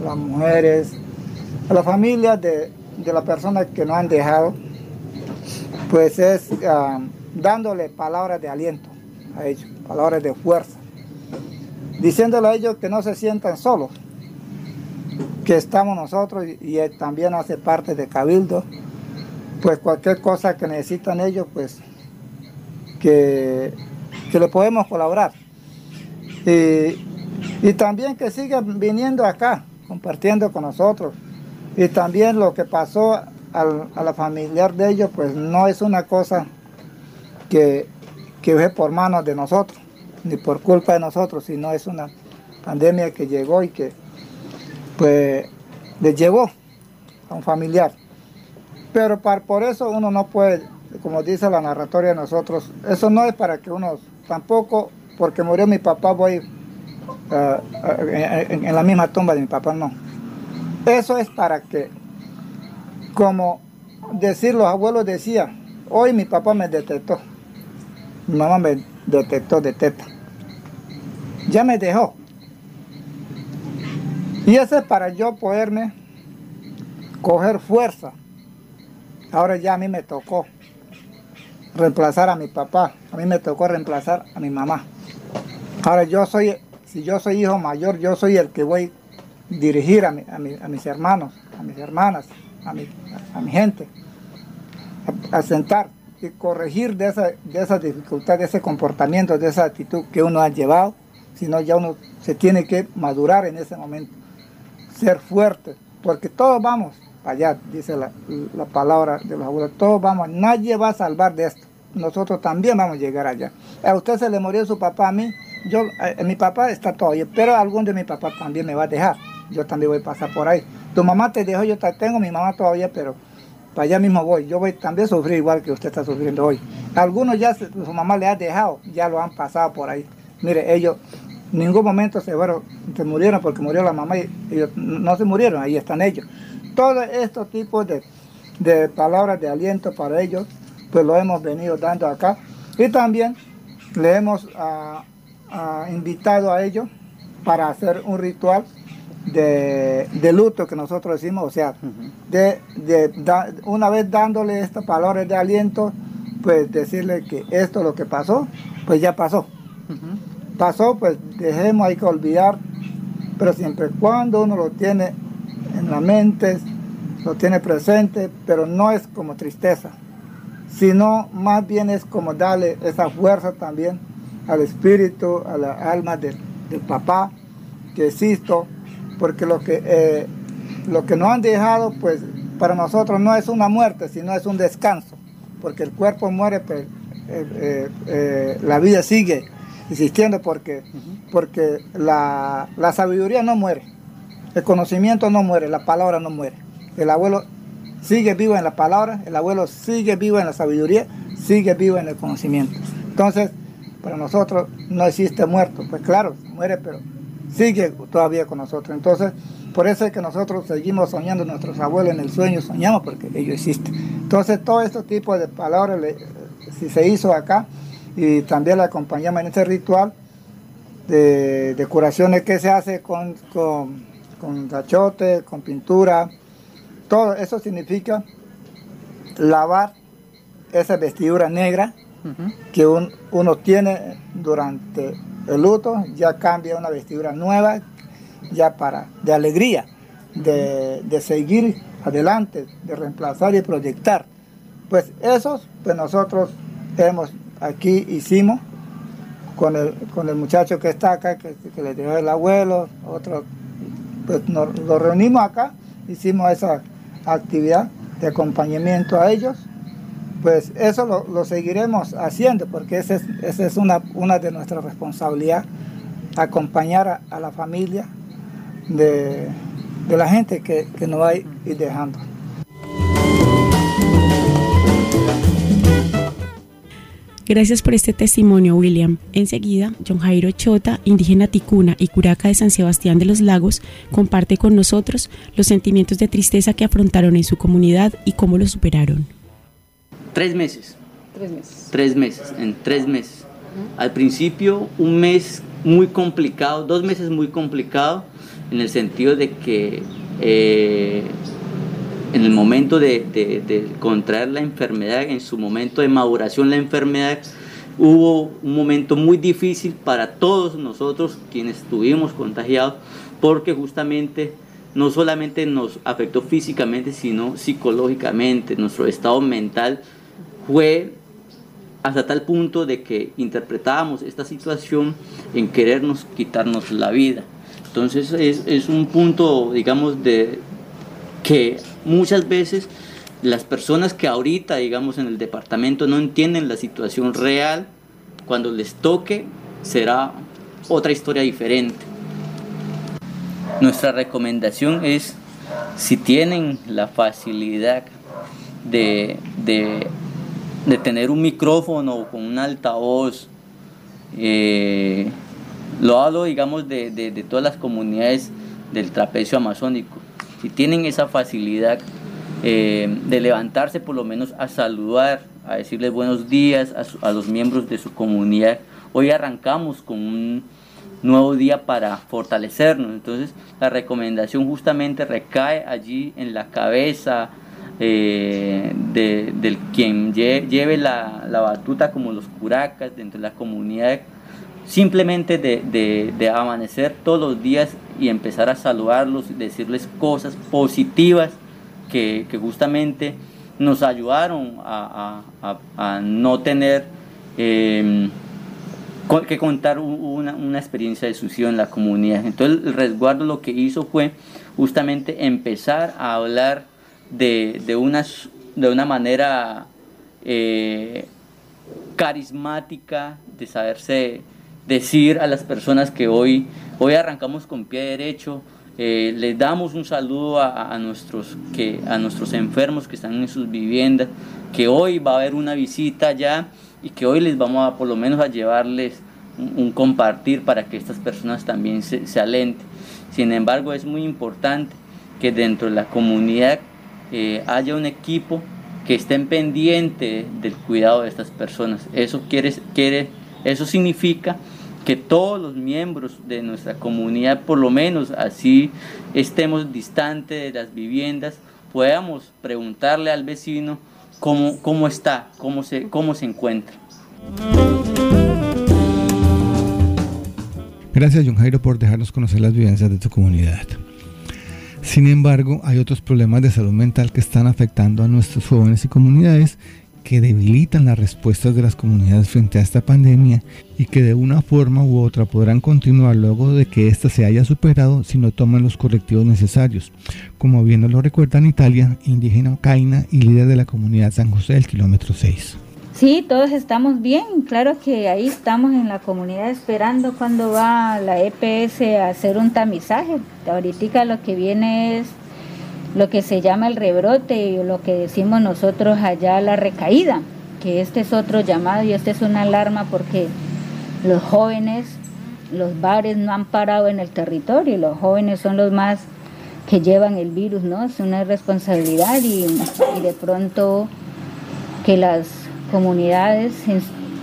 [SPEAKER 10] a las mujeres, a las familias de, de las personas que nos han dejado, pues es... Ah, dándole palabras de aliento a ellos, palabras de fuerza, diciéndole a ellos que no se sientan solos, que estamos nosotros y, él también hace parte de Cabildo, pues cualquier cosa que necesitan ellos, pues que, que le podemos colaborar. Y, también que sigan viniendo acá, compartiendo con nosotros. Y también lo que pasó a la familiar de ellos, pues no es una cosa que, que por manos de nosotros, ni por culpa de nosotros, sino es una pandemia que llegó y que pues les llegó a un familiar. Pero por eso uno no puede, como dice la narratoria de nosotros, eso no es para que uno, tampoco porque murió mi papá voy uh, en, en la misma tumba de mi papá, no. Eso es para que, como decir los abuelos decían, hoy mi papá me detectó. Mi mamá me detectó de teta. Ya me dejó. Y eso es para yo poderme coger fuerza. Ahora ya a mí me tocó reemplazar a mi papá. A mí me tocó reemplazar a mi mamá. Ahora yo soy, si yo soy hijo mayor, yo soy el que voy a dirigir a, mis hermanos, a mis hermanas, a mi, a, mi gente, a sentar corregir de esa, de esa dificultad, de ese comportamiento, de esa actitud que uno ha llevado, sino ya uno se tiene que madurar en ese momento, ser fuerte, porque todos vamos allá, dice la, palabra de los abuelos, todos vamos, nadie va a salvar de esto, nosotros también vamos a llegar allá. A usted se le murió su papá, a mí, yo, eh, mi papá está todavía, pero algún de mi papá también me va a dejar, yo también voy a pasar por ahí. Tu mamá te dejó, yo tengo mi mamá todavía, pero para allá mismo voy. Yo voy también a sufrir igual que usted está sufriendo hoy. Algunos ya su mamá le ha dejado, ya lo han pasado por ahí. Mire, ellos en ningún momento se, fueron, se murieron porque murió la mamá y ellos no se murieron, ahí están ellos. Todos estos tipos de, de palabras de aliento para ellos, pues lo hemos venido dando acá. Y también le hemos ah, ah, invitado a ellos para hacer un ritual de, luto que nosotros decimos, o sea, de, una vez dándole estas palabras de aliento, pues decirle que esto lo que pasó, pues ya pasó. Pasó, pues dejemos, hay que olvidar, pero siempre cuando uno lo tiene en la mente, lo tiene presente, pero no es como tristeza, sino más bien es como darle esa fuerza también al espíritu, a la alma del, papá, que existo, porque lo que, eh, lo que nos han dejado, pues para nosotros no es una muerte, sino es un descanso, porque el cuerpo muere, pero eh, eh, la vida sigue existiendo porque, porque la, la sabiduría no muere, el conocimiento no muere, la palabra no muere. El abuelo sigue vivo en la palabra, el abuelo sigue vivo en la sabiduría, sigue vivo en el conocimiento. Entonces, para nosotros no existe muerto, pues claro, muere, pero sigue todavía con nosotros. Entonces, por eso es que nosotros seguimos soñando, nuestros abuelos en el sueño soñamos porque ellos existen. Entonces, todo este tipo de palabras, si se hizo acá, y también le acompañamos en este ritual de, curaciones que se hace con, con, con tachote, con pintura, todo eso significa lavar esa vestidura negra que uno tiene durante el luto, ya cambia una vestidura nueva, ya para, de alegría, de, de seguir adelante, de reemplazar y proyectar. Pues eso, pues nosotros hemos aquí hicimos con el, con el muchacho que está acá, que, le dio el abuelo, otro, pues nos, lo reunimos acá, hicimos esa actividad de acompañamiento a ellos, pues eso lo, seguiremos haciendo porque esa es, es una, una de nuestras responsabilidades, acompañar a, la familia de, la gente que, que nos va a ir dejando.
[SPEAKER 1] Gracias por este testimonio, William. Enseguida, John Jairo Chota, indígena ticuna y curaca de San Sebastián de los Lagos, comparte con nosotros los sentimientos de tristeza que afrontaron en su comunidad y cómo lo superaron.
[SPEAKER 11] Tres meses.
[SPEAKER 8] Tres meses.
[SPEAKER 11] Tres meses, en tres meses. Al principio, un mes muy complicado, dos meses muy complicado, en el sentido de que eh, en el momento de, contraer la enfermedad, en su momento de maduración la enfermedad, hubo un momento muy difícil para todos nosotros quienes estuvimos contagiados, porque justamente no solamente nos afectó físicamente, sino psicológicamente. Nuestro estado mental fue hasta tal punto de que interpretábamos esta situación en querernos quitarnos la vida. Entonces es, es un punto, digamos, de, que muchas veces las personas que ahorita, digamos, en el departamento no entienden la situación real, cuando les toque será otra historia diferente. Nuestra recomendación es, si tienen la facilidad de, de, tener un micrófono con un altavoz, eh, lo hablo, digamos, de, de todas las comunidades del trapecio amazónico si tienen esa facilidad eh, de levantarse por lo menos a saludar, a decirles buenos días a, los miembros de su comunidad, hoy arrancamos con un nuevo día para fortalecernos. Entonces la recomendación justamente recae allí en la cabeza eh, de, del quien lleve la, la, batuta como los curacas dentro de la comunidad simplemente de, amanecer todos los días y empezar a saludarlos, decirles cosas positivas que, justamente nos ayudaron a, no tener em, que contar una, experiencia de suicidio en la comunidad. Entonces el resguardo lo que hizo fue justamente empezar a hablar de, de, una, de una manera eh, carismática, de saberse decir a las personas que hoy, hoy arrancamos con pie derecho, eh, les damos un saludo a, nuestros, que, a nuestros enfermos que están en sus viviendas, que hoy va a haber una visita ya y que hoy les vamos a por lo menos a llevarles un, compartir para que estas personas también se, alenten. Sin embargo, es muy importante que dentro de la comunidad eh, haya un equipo que estén pendiente del cuidado de estas personas. Eso, quiere, quiere, eso significa que todos los miembros de nuestra comunidad, por lo menos así estemos distantes de las viviendas, podamos preguntarle al vecino cómo, cómo está, cómo se, cómo se encuentra.
[SPEAKER 2] Gracias, John Jairo, por dejarnos conocer las vivencias de tu comunidad. Sin embargo, hay otros problemas de salud mental que están afectando a nuestros jóvenes y comunidades que debilitan las respuestas de las comunidades frente a esta pandemia y que de una forma u otra podrán continuar luego de que ésta se haya superado si no toman los correctivos necesarios, como bien nos lo recuerda en Italia, indígena Caina y líder de la comunidad San José del kilómetro 6.
[SPEAKER 12] Sí, todos estamos bien. Claro que ahí estamos en la comunidad esperando cuando va la EPS a hacer un tamizaje. Ahorita lo que viene es lo que se llama el rebrote o lo que decimos nosotros allá la recaída, que este es otro llamado y esta es una alarma porque los jóvenes, los bares no han parado en el territorio y los jóvenes son los más que llevan el virus, ¿no? Es una responsabilidad y, y de pronto que las comunidades,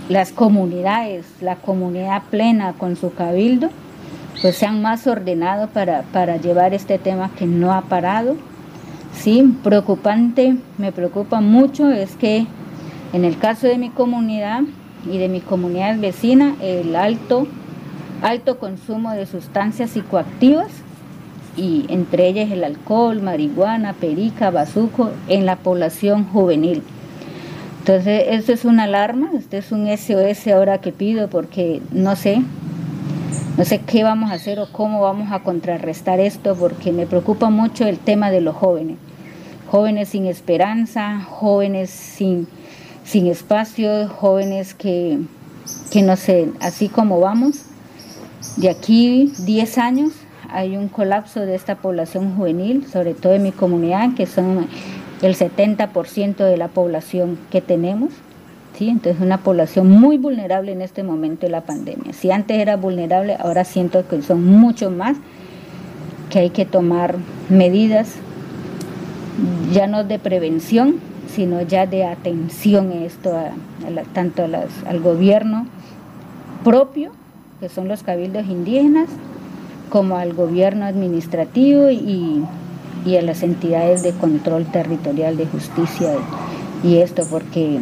[SPEAKER 12] las comunidades, la comunidad plena con su cabildo, pues sean más ordenados para, para llevar este tema que no ha parado. Sí, preocupante, me preocupa mucho es que en el caso de mi comunidad y de mi comunidad vecina, el alto, alto consumo de sustancias psicoactivas y entre ellas el alcohol, marihuana, perica, bazuco en la población juvenil. Entonces, esto es una alarma, este es un SOS ahora que pido porque no sé, no sé qué vamos a hacer o cómo vamos a contrarrestar esto porque me preocupa mucho el tema de los jóvenes. Jóvenes sin esperanza, jóvenes sin, sin espacio, jóvenes que, que no sé, así como vamos, de aquí 10 años hay un colapso de esta población juvenil, sobre todo en mi comunidad, que son el 70% de la población que tenemos. ¿Sí? Entonces una población muy vulnerable en este momento de la pandemia. Si antes era vulnerable, ahora siento que son mucho más, que hay que tomar medidas ya no de prevención, sino ya de atención esto, tanto al gobierno propio, que son los cabildos indígenas, como al gobierno administrativo y, y a las entidades de control territorial de justicia y esto porque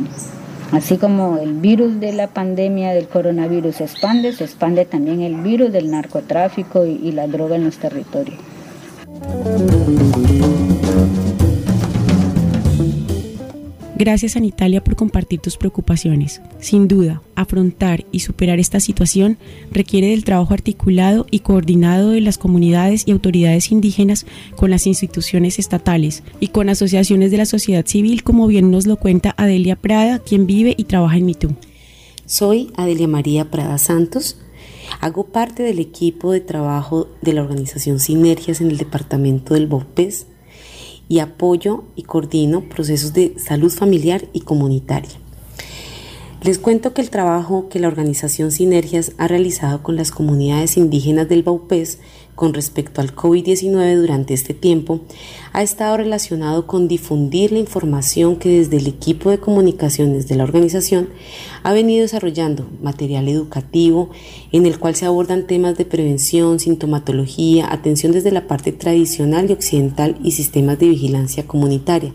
[SPEAKER 12] así como el virus de la pandemia del coronavirus se expande, se expande también el virus del narcotráfico y, y la droga en los territorios.
[SPEAKER 1] Gracias Anitalia por compartir tus preocupaciones. Sin duda, afrontar y superar esta situación requiere del trabajo articulado y coordinado de las comunidades y autoridades indígenas con las instituciones estatales y con asociaciones de la sociedad civil, como bien nos lo cuenta Adelia Prada, quien vive y trabaja en Mitú.
[SPEAKER 13] Soy Adelia María Prada Santos. Hago parte del equipo de trabajo de la organización Sinergias en el departamento del Bopes y apoyo y coordino procesos de salud familiar y comunitaria. Les cuento que el trabajo que la organización Sinergias ha realizado con las comunidades indígenas del Baupés con respecto al COVID-19 durante este tiempo ha estado relacionado con difundir la información que desde el equipo de comunicaciones de la organización ha venido desarrollando material educativo en el cual se abordan temas de prevención, sintomatología, atención desde la parte tradicional y occidental y sistemas de vigilancia comunitaria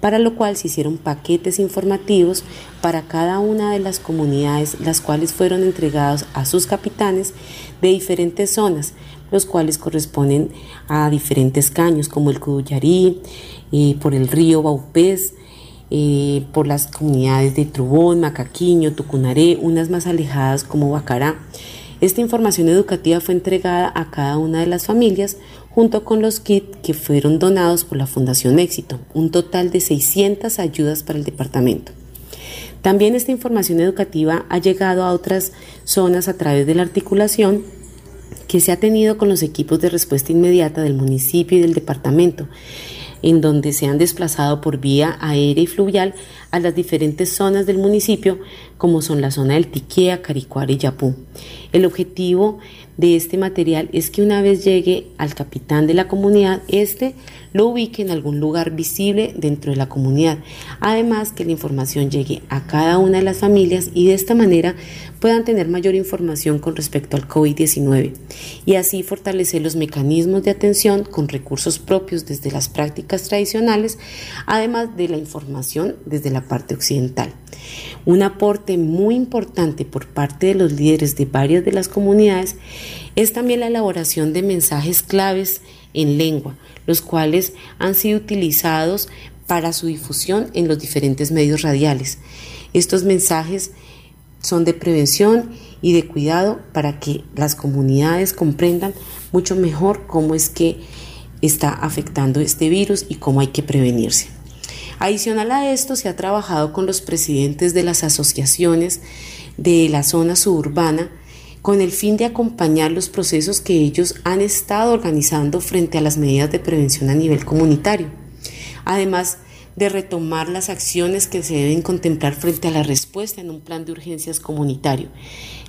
[SPEAKER 13] para lo cual se hicieron paquetes informativos para cada una de las comunidades, las cuales fueron entregados a sus capitanes de diferentes zonas, los cuales corresponden a diferentes caños como el Cudullarí, eh, por el río Baupés, eh, por las comunidades de Trubón, Macaquiño, Tucunaré, unas más alejadas como Bacará. Esta información educativa fue entregada a cada una de las familias junto con los kits que fueron donados por la Fundación Éxito, un total de 600 ayudas para el departamento. También esta información educativa ha llegado a otras zonas a través de la articulación que se ha tenido con los equipos de respuesta inmediata del municipio y del departamento, en donde se han desplazado por vía aérea y fluvial a las diferentes zonas del municipio, como son la zona del Tiquea, Caricuara y Yapú. El objetivo de este material es que una vez llegue al capitán de la comunidad, este lo ubique en algún lugar visible dentro de la comunidad. Además, que la información llegue a cada una de las familias y de esta manera puedan tener mayor información con respecto al COVID-19 y así fortalecer los mecanismos de atención con recursos propios desde las prácticas tradicionales, además de la información desde la parte occidental. Un aporte muy importante por parte de los líderes de varias de las comunidades es también la elaboración de mensajes claves en lengua, los cuales han sido utilizados para su difusión en los diferentes medios radiales. Estos mensajes son de prevención y de cuidado para que las comunidades comprendan mucho mejor cómo es que está afectando este virus y cómo hay que prevenirse. Adicional a esto, se ha trabajado con los presidentes de las asociaciones de la zona suburbana con el fin de acompañar los procesos que ellos han estado organizando frente a las medidas de prevención a nivel comunitario. Además, de retomar las acciones que se deben contemplar frente a la respuesta en un plan de urgencias comunitario,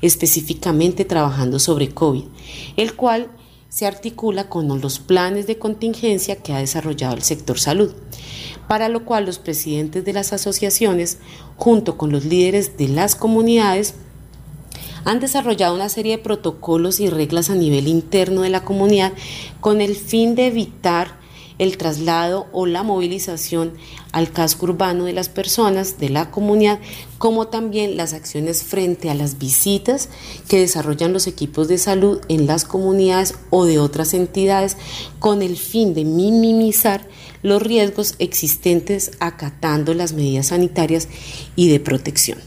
[SPEAKER 13] específicamente trabajando sobre COVID, el cual se articula con los planes de contingencia que ha desarrollado el sector salud, para lo cual los presidentes de las asociaciones, junto con los líderes de las comunidades, han desarrollado una serie de protocolos y reglas a nivel interno de la comunidad con el fin de evitar el traslado o la movilización al casco urbano de las personas de la comunidad, como también las acciones frente a las visitas que desarrollan los equipos de salud en las comunidades o de otras entidades con el fin de minimizar los riesgos existentes acatando las medidas sanitarias y de protección.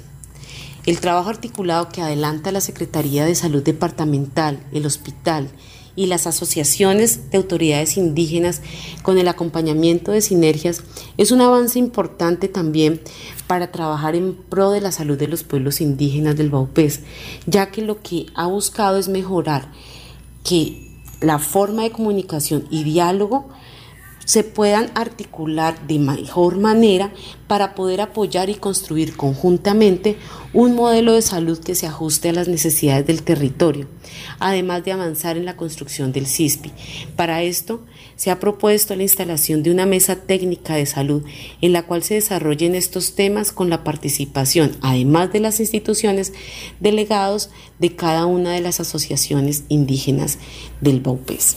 [SPEAKER 13] El trabajo articulado que adelanta la Secretaría de Salud Departamental, el hospital y las asociaciones de autoridades indígenas con el acompañamiento de sinergias es un avance importante también para trabajar en pro de la salud de los pueblos indígenas del Baupés, ya que lo que ha buscado es mejorar que la forma de comunicación y diálogo se puedan articular de mejor manera para poder apoyar y construir conjuntamente un modelo de salud que se ajuste a las necesidades del territorio, además de avanzar en la construcción del CISPI. Para esto, se ha propuesto la instalación de una mesa técnica de salud en la cual se desarrollen estos temas con la participación, además de las instituciones delegados de cada una de las asociaciones indígenas del Baupés.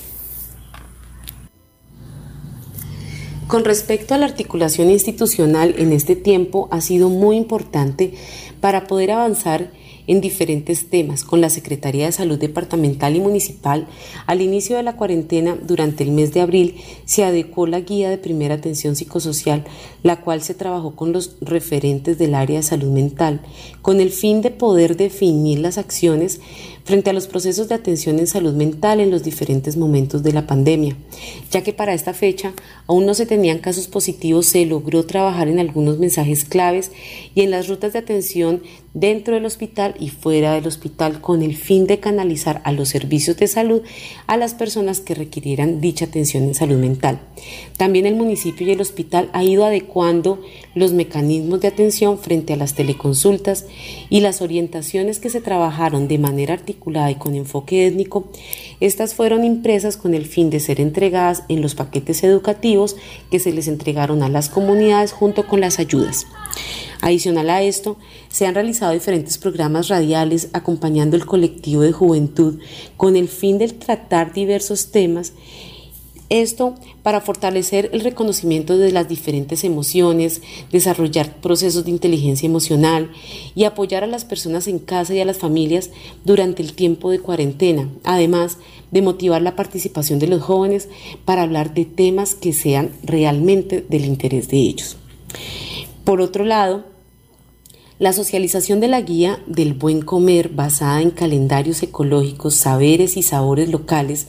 [SPEAKER 13] Con respecto a la articulación institucional en este tiempo ha sido muy importante para poder avanzar en diferentes temas con la Secretaría de Salud Departamental y Municipal. Al inicio de la cuarentena, durante el mes de abril, se adecuó la guía de primera atención psicosocial, la cual se trabajó con los referentes del área de salud mental, con el fin de poder definir las acciones frente a los procesos de atención en salud mental en los diferentes momentos de la pandemia. Ya que para esta fecha aún no se tenían casos positivos, se logró trabajar en algunos mensajes claves y en las rutas de atención dentro del hospital y fuera del hospital con el fin de canalizar a los servicios de salud a las personas que requirieran dicha atención en salud mental. También el municipio y el hospital ha ido adecuando los mecanismos de atención frente a las teleconsultas y las orientaciones que se trabajaron de manera articulada y con enfoque étnico, estas fueron impresas con el fin de ser entregadas en los paquetes educativos que se les entregaron a las comunidades junto con las ayudas. Adicional a esto, se han realizado diferentes programas radiales acompañando el colectivo de juventud con el fin de tratar diversos temas esto para fortalecer el reconocimiento de las diferentes emociones, desarrollar procesos de inteligencia emocional y apoyar a las personas en casa y a las familias durante el tiempo de cuarentena, además de motivar la participación de los jóvenes para hablar de temas que sean realmente del interés de ellos. Por otro lado, la socialización de la guía del buen comer basada en calendarios ecológicos, saberes y sabores locales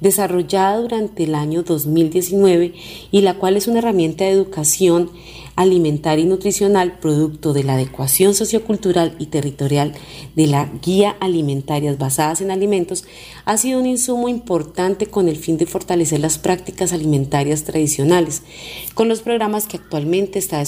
[SPEAKER 13] desarrollada durante el año 2019 y la cual es una herramienta de educación alimentaria y nutricional producto de la adecuación sociocultural y territorial de la guía alimentarias basadas en alimentos, ha sido un insumo importante con el fin de fortalecer las prácticas alimentarias tradicionales, con los programas que actualmente está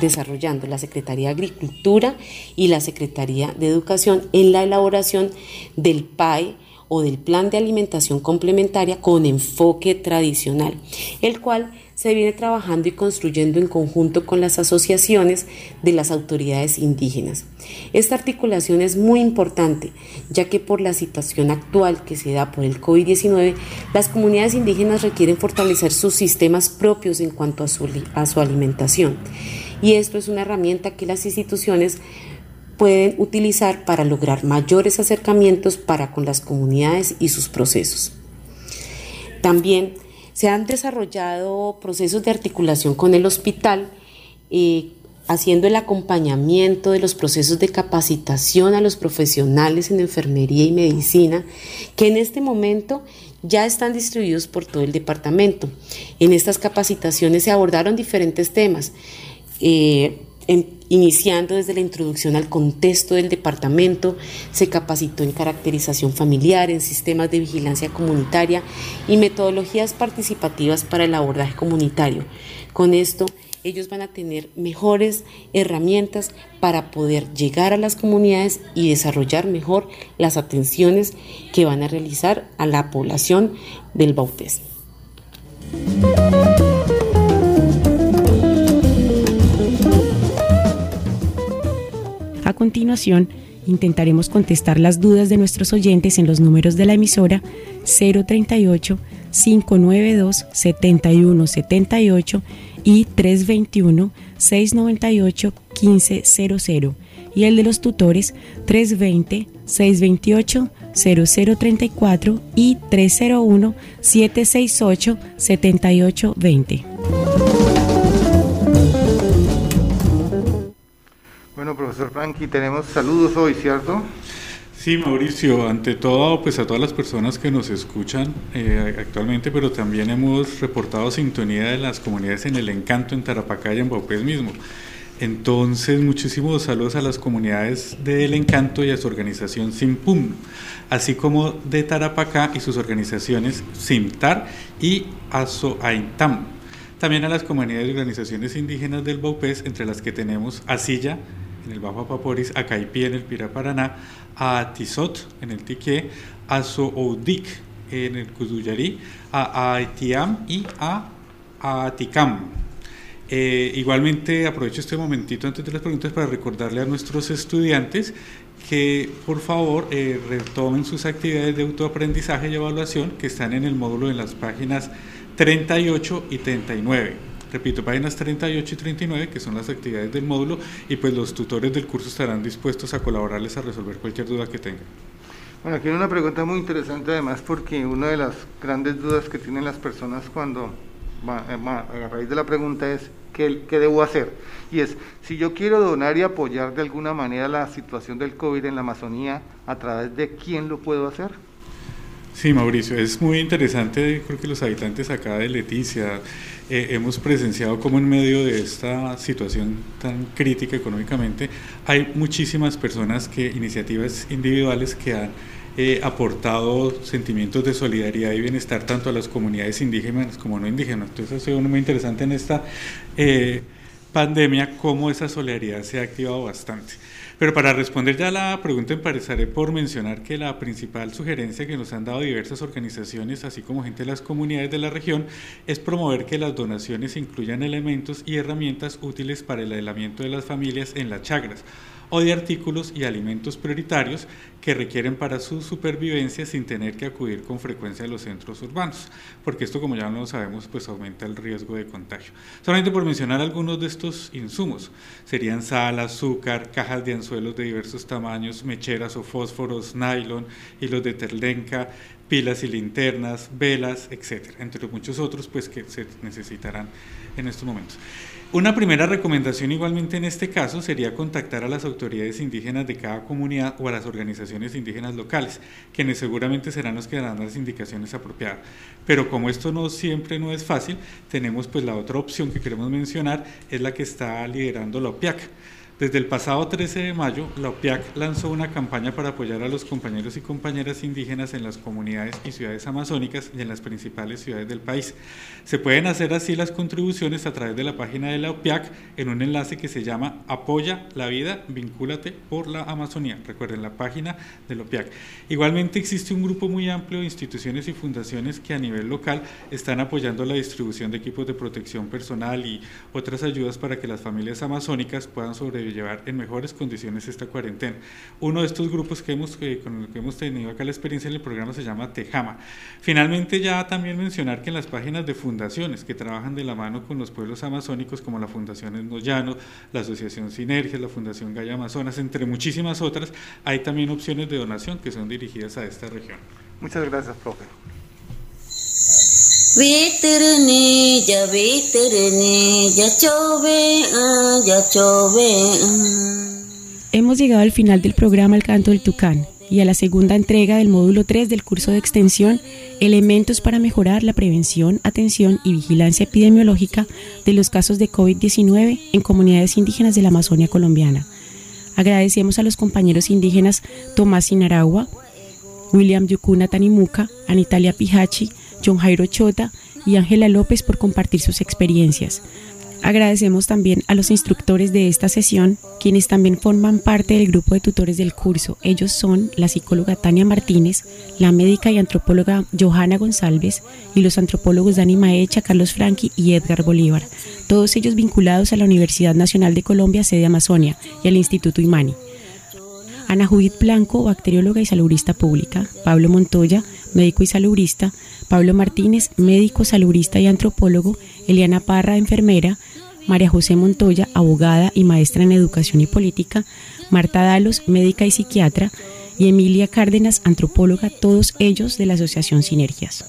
[SPEAKER 13] desarrollando la Secretaría de Agricultura y la Secretaría de Educación en la elaboración del PAE o del plan de alimentación complementaria con enfoque tradicional, el cual se viene trabajando y construyendo en conjunto con las asociaciones de las autoridades indígenas. Esta articulación es muy importante, ya que por la situación actual que se da por el COVID-19, las comunidades indígenas requieren fortalecer sus sistemas propios en cuanto a su, a su alimentación. Y esto es una herramienta que las instituciones pueden utilizar para lograr mayores acercamientos para con las comunidades y sus procesos. También se han desarrollado procesos de articulación con el hospital, eh, haciendo el acompañamiento de los procesos de capacitación a los profesionales en enfermería y medicina, que en este momento ya están distribuidos por todo el departamento. En estas capacitaciones se abordaron diferentes temas. Eh, iniciando desde la introducción al contexto del departamento, se capacitó en caracterización familiar, en sistemas de vigilancia comunitaria y metodologías participativas para el abordaje comunitario. Con esto, ellos van a tener mejores herramientas para poder llegar a las comunidades y desarrollar mejor las atenciones que van a realizar a la población del Baupés.
[SPEAKER 1] A continuación, intentaremos contestar las dudas de nuestros oyentes en los números de la emisora 038 592 7178 y 321-698-1500 y el de los tutores 320-628-0034 y 301-768-7820.
[SPEAKER 2] Bueno, profesor Frankie, tenemos saludos hoy, ¿cierto?
[SPEAKER 14] Sí, Mauricio, ante todo, pues a todas las personas que nos escuchan eh, actualmente, pero también hemos reportado sintonía de las comunidades en El Encanto, en Tarapacá y en Baupés mismo. Entonces, muchísimos saludos a las comunidades de El Encanto y a su organización Simpum, así como de Tarapacá y sus organizaciones Simtar y Azoaintam. También a las comunidades y organizaciones indígenas del Baupés, entre las que tenemos Asilla, en el Bajo Apaporis, Acaipí en el Pira Paraná, a Tizot en el Tique, a Sooudik en el Kuduyarí, a Aitiam y a Aticam. Eh, igualmente aprovecho este momentito antes de las preguntas para recordarle a nuestros estudiantes que por favor eh, retomen sus actividades de autoaprendizaje y evaluación que están en el módulo en las páginas 38 y 39. Repito, páginas 38 y 39, que son las actividades del módulo, y pues los tutores del curso estarán dispuestos a colaborarles a resolver cualquier duda que tengan.
[SPEAKER 2] Bueno, aquí hay una pregunta muy interesante además porque una de las grandes dudas que tienen las personas cuando, eh, a raíz de la pregunta es, ¿qué, ¿qué, debo hacer? Y es, si yo quiero donar y apoyar de alguna manera la situación del COVID en la Amazonía, ¿a través de quién lo puedo hacer?
[SPEAKER 14] Sí, Mauricio, es muy interesante, creo que los habitantes acá de Leticia eh, hemos presenciado como en medio de esta situación tan crítica económicamente, hay muchísimas personas que, iniciativas individuales que han eh, aportado sentimientos de solidaridad y bienestar tanto a las comunidades indígenas como no indígenas. Entonces ha sido muy interesante en esta eh, pandemia cómo esa solidaridad se ha activado bastante. Pero para responder ya a la pregunta, empezaré por mencionar que la principal sugerencia que nos han dado diversas organizaciones, así como gente de las comunidades de la región, es promover que las donaciones incluyan elementos y herramientas útiles para el aislamiento de las familias en las chagras o de artículos y alimentos prioritarios que requieren para su supervivencia sin tener que acudir con frecuencia a los centros urbanos, porque esto como ya lo sabemos pues aumenta el riesgo de contagio. Solamente por mencionar algunos de estos insumos, serían sal, azúcar, cajas de anzuelos de diversos tamaños, mecheras o fósforos, nylon, hilos de terlenca, pilas y linternas, velas, etcétera, entre muchos otros pues que se necesitarán en estos momentos. Una primera recomendación igualmente en este caso sería contactar a las autoridades indígenas de cada comunidad o a las organizaciones indígenas locales, quienes seguramente serán los que darán las indicaciones apropiadas. Pero como esto no siempre no es fácil, tenemos pues la otra opción que queremos mencionar, es la que está liderando la OPIAC desde el pasado 13 de mayo, la OPIAC lanzó una campaña para apoyar a los compañeros y compañeras indígenas en las comunidades y ciudades amazónicas y en las principales ciudades del país. Se pueden hacer así las contribuciones a través de la página de la OPIAC en un enlace que se llama Apoya la vida, vincúlate por la Amazonía. Recuerden la página de la OPIAC. Igualmente existe un grupo muy amplio de instituciones y fundaciones que a nivel local están apoyando la distribución de equipos de protección personal y otras ayudas para que las familias amazónicas puedan sobrevivir llevar en mejores condiciones esta cuarentena. Uno de estos grupos que hemos, con el que hemos tenido acá la experiencia en el programa se llama Tejama. Finalmente ya también mencionar que en las páginas de fundaciones que trabajan de la mano con los pueblos amazónicos como la Fundación Esnoyano, la Asociación Sinergias, la Fundación Gaya Amazonas, entre muchísimas otras, hay también opciones de donación que son dirigidas a esta región.
[SPEAKER 2] Muchas gracias, profe.
[SPEAKER 1] Hemos llegado al final del programa El Canto del Tucán y a la segunda entrega del módulo 3 del curso de extensión Elementos para mejorar la prevención, atención y vigilancia epidemiológica de los casos de COVID-19 en comunidades indígenas de la Amazonia colombiana. Agradecemos a los compañeros indígenas Tomás Sinaragua, William Yukuna Tanimuca, Anitalia Pijachi, John Jairo Chota y Ángela López por compartir sus experiencias. Agradecemos también a los instructores de esta sesión, quienes también forman parte del grupo de tutores del curso. Ellos son la psicóloga Tania Martínez, la médica y antropóloga Johanna González y los antropólogos Dani Maecha, Carlos Franqui y Edgar Bolívar, todos ellos vinculados a la Universidad Nacional de Colombia, sede Amazonia, y al Instituto Imani. Ana Judith Blanco, bacterióloga y salubrista pública, Pablo Montoya, médico y salubrista, Pablo Martínez, médico, salubrista y antropólogo, Eliana Parra, enfermera, María José Montoya, abogada y maestra en educación y política, Marta Dalos, médica y psiquiatra, y Emilia Cárdenas, antropóloga, todos ellos de la Asociación Sinergias.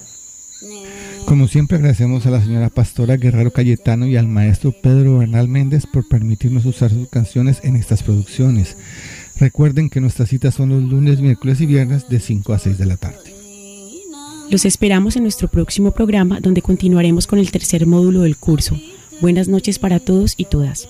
[SPEAKER 2] Como siempre agradecemos a la señora Pastora Guerrero Cayetano y al maestro Pedro Bernal Méndez por permitirnos usar sus canciones en estas producciones. Recuerden que nuestras citas son los lunes, miércoles y viernes de 5 a 6 de la tarde.
[SPEAKER 1] Los esperamos en nuestro próximo programa donde continuaremos con el tercer módulo del curso. Buenas noches para todos y todas.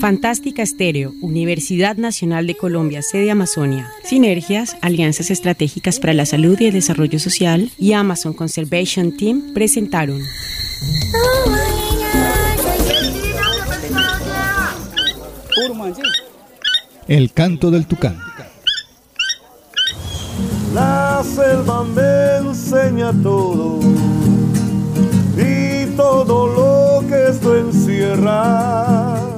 [SPEAKER 1] Fantástica Estéreo, Universidad Nacional de Colombia, sede Amazonia. Sinergias, Alianzas Estratégicas para la Salud y el Desarrollo Social y Amazon Conservation Team presentaron.
[SPEAKER 2] El canto del tucán.
[SPEAKER 3] La selva me enseña todo y todo lo que esto encierra.